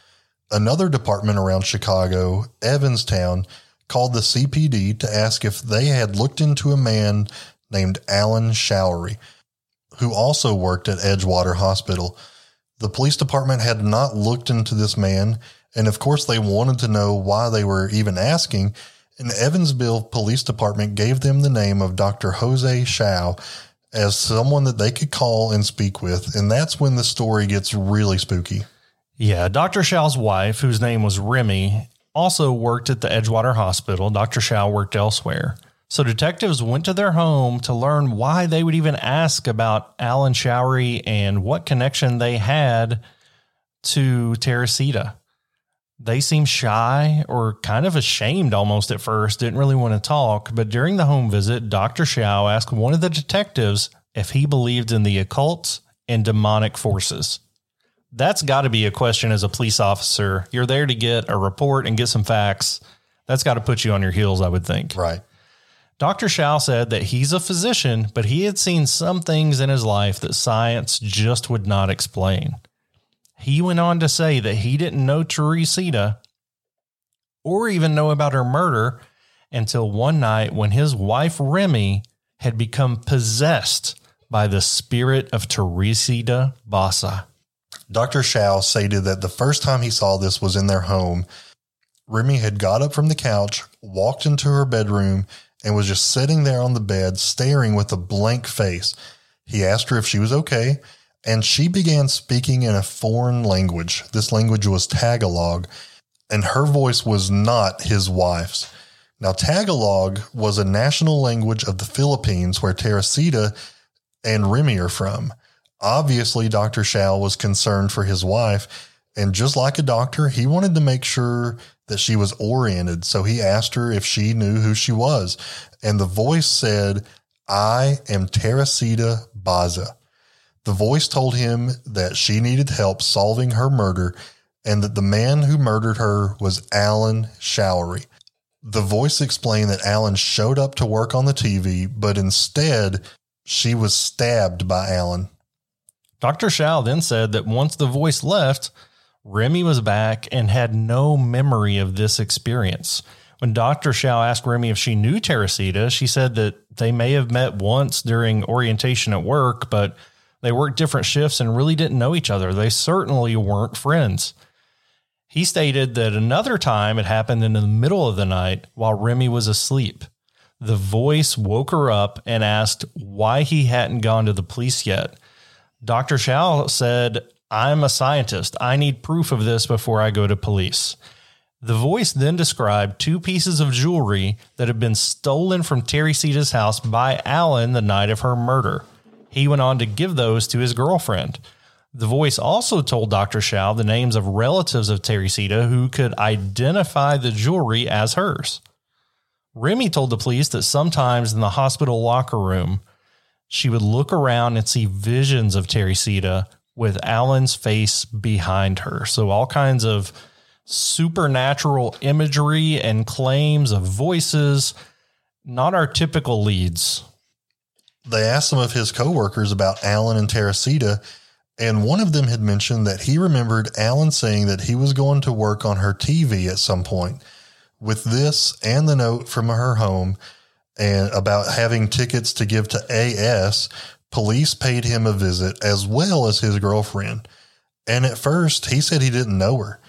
Speaker 14: Another department around Chicago, Evanston, called the CPD to ask if they had looked into a man named Alan Showery, who also worked at Edgewater Hospital. The police department had not looked into this man, and of course, they wanted to know why they were even asking. And Evansville Police Department gave them the name of Dr. Jose Shao as someone that they could call and speak with. And that's when the story gets really spooky.
Speaker 13: Yeah, Dr. Shao's wife, whose name was Remy, also worked at the Edgewater Hospital. Dr. Shao worked elsewhere. So detectives went to their home to learn why they would even ask about Alan Showery and what connection they had to Teresita. They seemed shy or kind of ashamed almost at first, didn't really want to talk. But during the home visit, Dr. Shao asked one of the detectives if he believed in the occult and demonic forces. That's got to be a question as a police officer. You're there to get a report and get some facts. That's got to put you on your heels, I would think.
Speaker 14: Right.
Speaker 13: Dr. Shao said that he's a physician, but he had seen some things in his life that science just would not explain. He went on to say that he didn't know Teresita or even know about her murder until one night when his wife Remy had become possessed by the spirit of Teresita Basa.
Speaker 14: Dr. Shao stated that the first time he saw this was in their home. Remy had got up from the couch, walked into her bedroom, and was just sitting there on the bed, staring with a blank face. He asked her if she was okay, and she began speaking in a foreign language. This language was Tagalog, and her voice was not his wife's. Now, Tagalog was a national language of the Philippines where Teresita and Remy are from. Obviously, Dr. Shao was concerned for his wife, and just like a doctor, he wanted to make sure that she was oriented. So he asked her if she knew who she was. And the voice said, I am Teresita Basa. The voice told him that she needed help solving her murder and that the man who murdered her was Alan Showery. The voice explained that Alan showed up to work on the TV, but instead she was stabbed by Alan.
Speaker 13: Dr. Shao then said that once the voice left, Remy was back and had no memory of this experience. When Dr. Shao asked Remy if she knew Teresita, she said that they may have met once during orientation at work, but they worked different shifts and really didn't know each other. They certainly weren't friends. He stated that another time it happened in the middle of the night while Remy was asleep. The voice woke her up and asked why he hadn't gone to the police yet. Dr. Shao said, I'm a scientist. I need proof of this before I go to police. The voice then described two pieces of jewelry that had been stolen from Terry Teresita's house by Alan the night of her murder. He went on to give those to his girlfriend. The voice also told Dr. Shao the names of relatives of Teresita who could identify the jewelry as hers. Remy told the police that sometimes in the hospital locker room, she would look around and see visions of Teresita with Alan's face behind her. So, all kinds of supernatural imagery and claims of voices, not our typical leads.
Speaker 14: They asked some of his coworkers about Alan and Teresita, and one of them had mentioned that he remembered Alan saying that he was going to work on her TV at some point. With this and the note from her home and about having tickets to give to AS, police paid him a visit as well as his girlfriend. And at first, he said he didn't know her.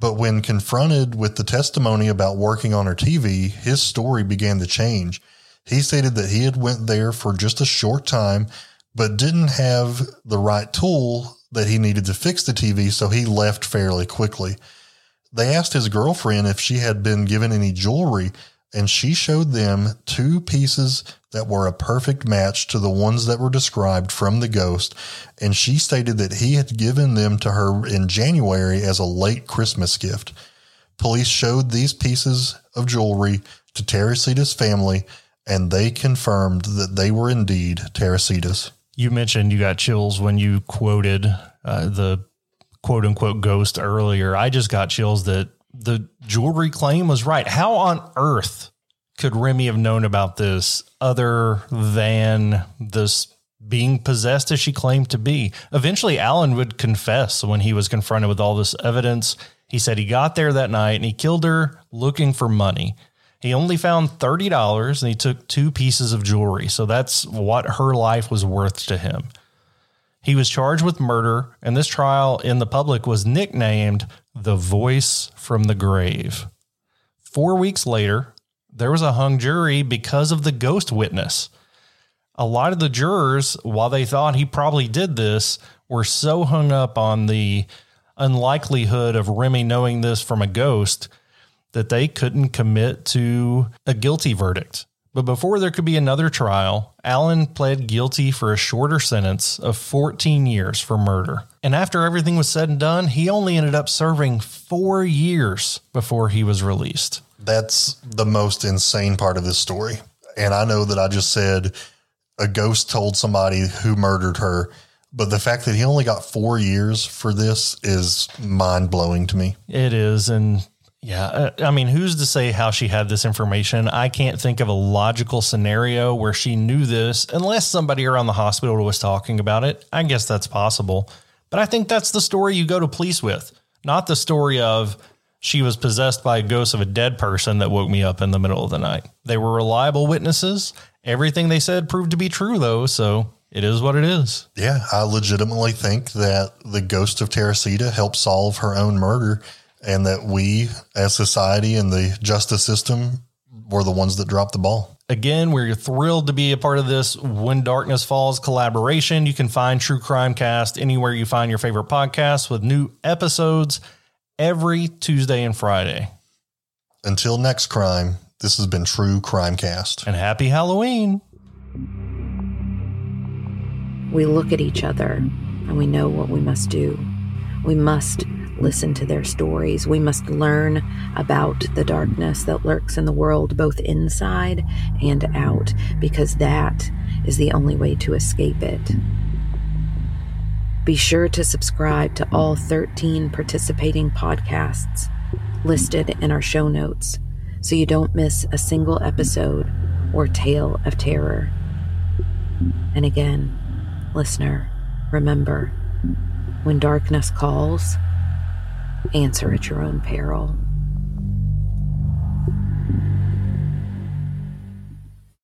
Speaker 14: But when confronted with the testimony about working on her TV, his story began to change. He stated that he had went there for just a short time, but didn't have the right tool that he needed to fix the TV, so he left fairly quickly. They asked his girlfriend if she had been given any jewelry, and she showed them two pieces that were a perfect match to the ones that were described from the ghost. And she stated that he had given them to her in January as a late Christmas gift. Police showed these pieces of jewelry to Teresita's family, and they confirmed that they were indeed Teresita's.
Speaker 13: You mentioned you got chills when you quoted uh, the quote unquote ghost earlier. I just got chills that the jewelry claim was right. How on earth could Remy have known about this other than this being possessed as she claimed to be? Eventually, Alan would confess when he was confronted with all this evidence. He said he got there that night and he killed her looking for money. He only found $30 and he took two pieces of jewelry. So that's what her life was worth to him. He was charged with murder, and this trial in the public was nicknamed The Voice from the Grave. Four weeks later, there was a hung jury because of the ghost witness. A lot of the jurors, while they thought he probably did this, were so hung up on the unlikelihood of Remy knowing this from a ghost that they couldn't commit to a guilty verdict. But before there could be another trial, Allen pled guilty for a shorter sentence of 14 years for murder. And after everything was said and done, he only ended up serving four years before he was released.
Speaker 14: That's the most insane part of this story. And I know that I just said a ghost told somebody who murdered her, but the fact that he only got four years for this is mind blowing to me.
Speaker 13: It is. And yeah, uh, I mean, who's to say how she had this information? I can't think of a logical scenario where she knew this unless somebody around the hospital was talking about it. I guess that's possible. But I think that's the story you go to police with, not the story of she was possessed by a ghost of a dead person that woke me up in the middle of the night. They were reliable witnesses. Everything they said proved to be true, though. So it is what it is.
Speaker 14: Yeah, I legitimately think that the ghost of Teresita helped solve her own murder and that we as society and the justice system were the ones that dropped the ball.
Speaker 13: Again, we're thrilled to be a part of this When Darkness Falls collaboration. You can find True Crime Cast anywhere you find your favorite podcasts with new episodes every Tuesday and Friday.
Speaker 14: Until next crime, this has been True Crime Cast.
Speaker 13: And happy Halloween.
Speaker 1: We look at each other and we know what we must do. We must listen to their stories. We must learn about the darkness that lurks in the world, both inside and out, because that is the only way to escape it. Be sure to subscribe to all 13 participating podcasts listed in our show notes so you don't miss a single episode or tale of terror. And again, listener, remember when darkness calls, answer at your own peril.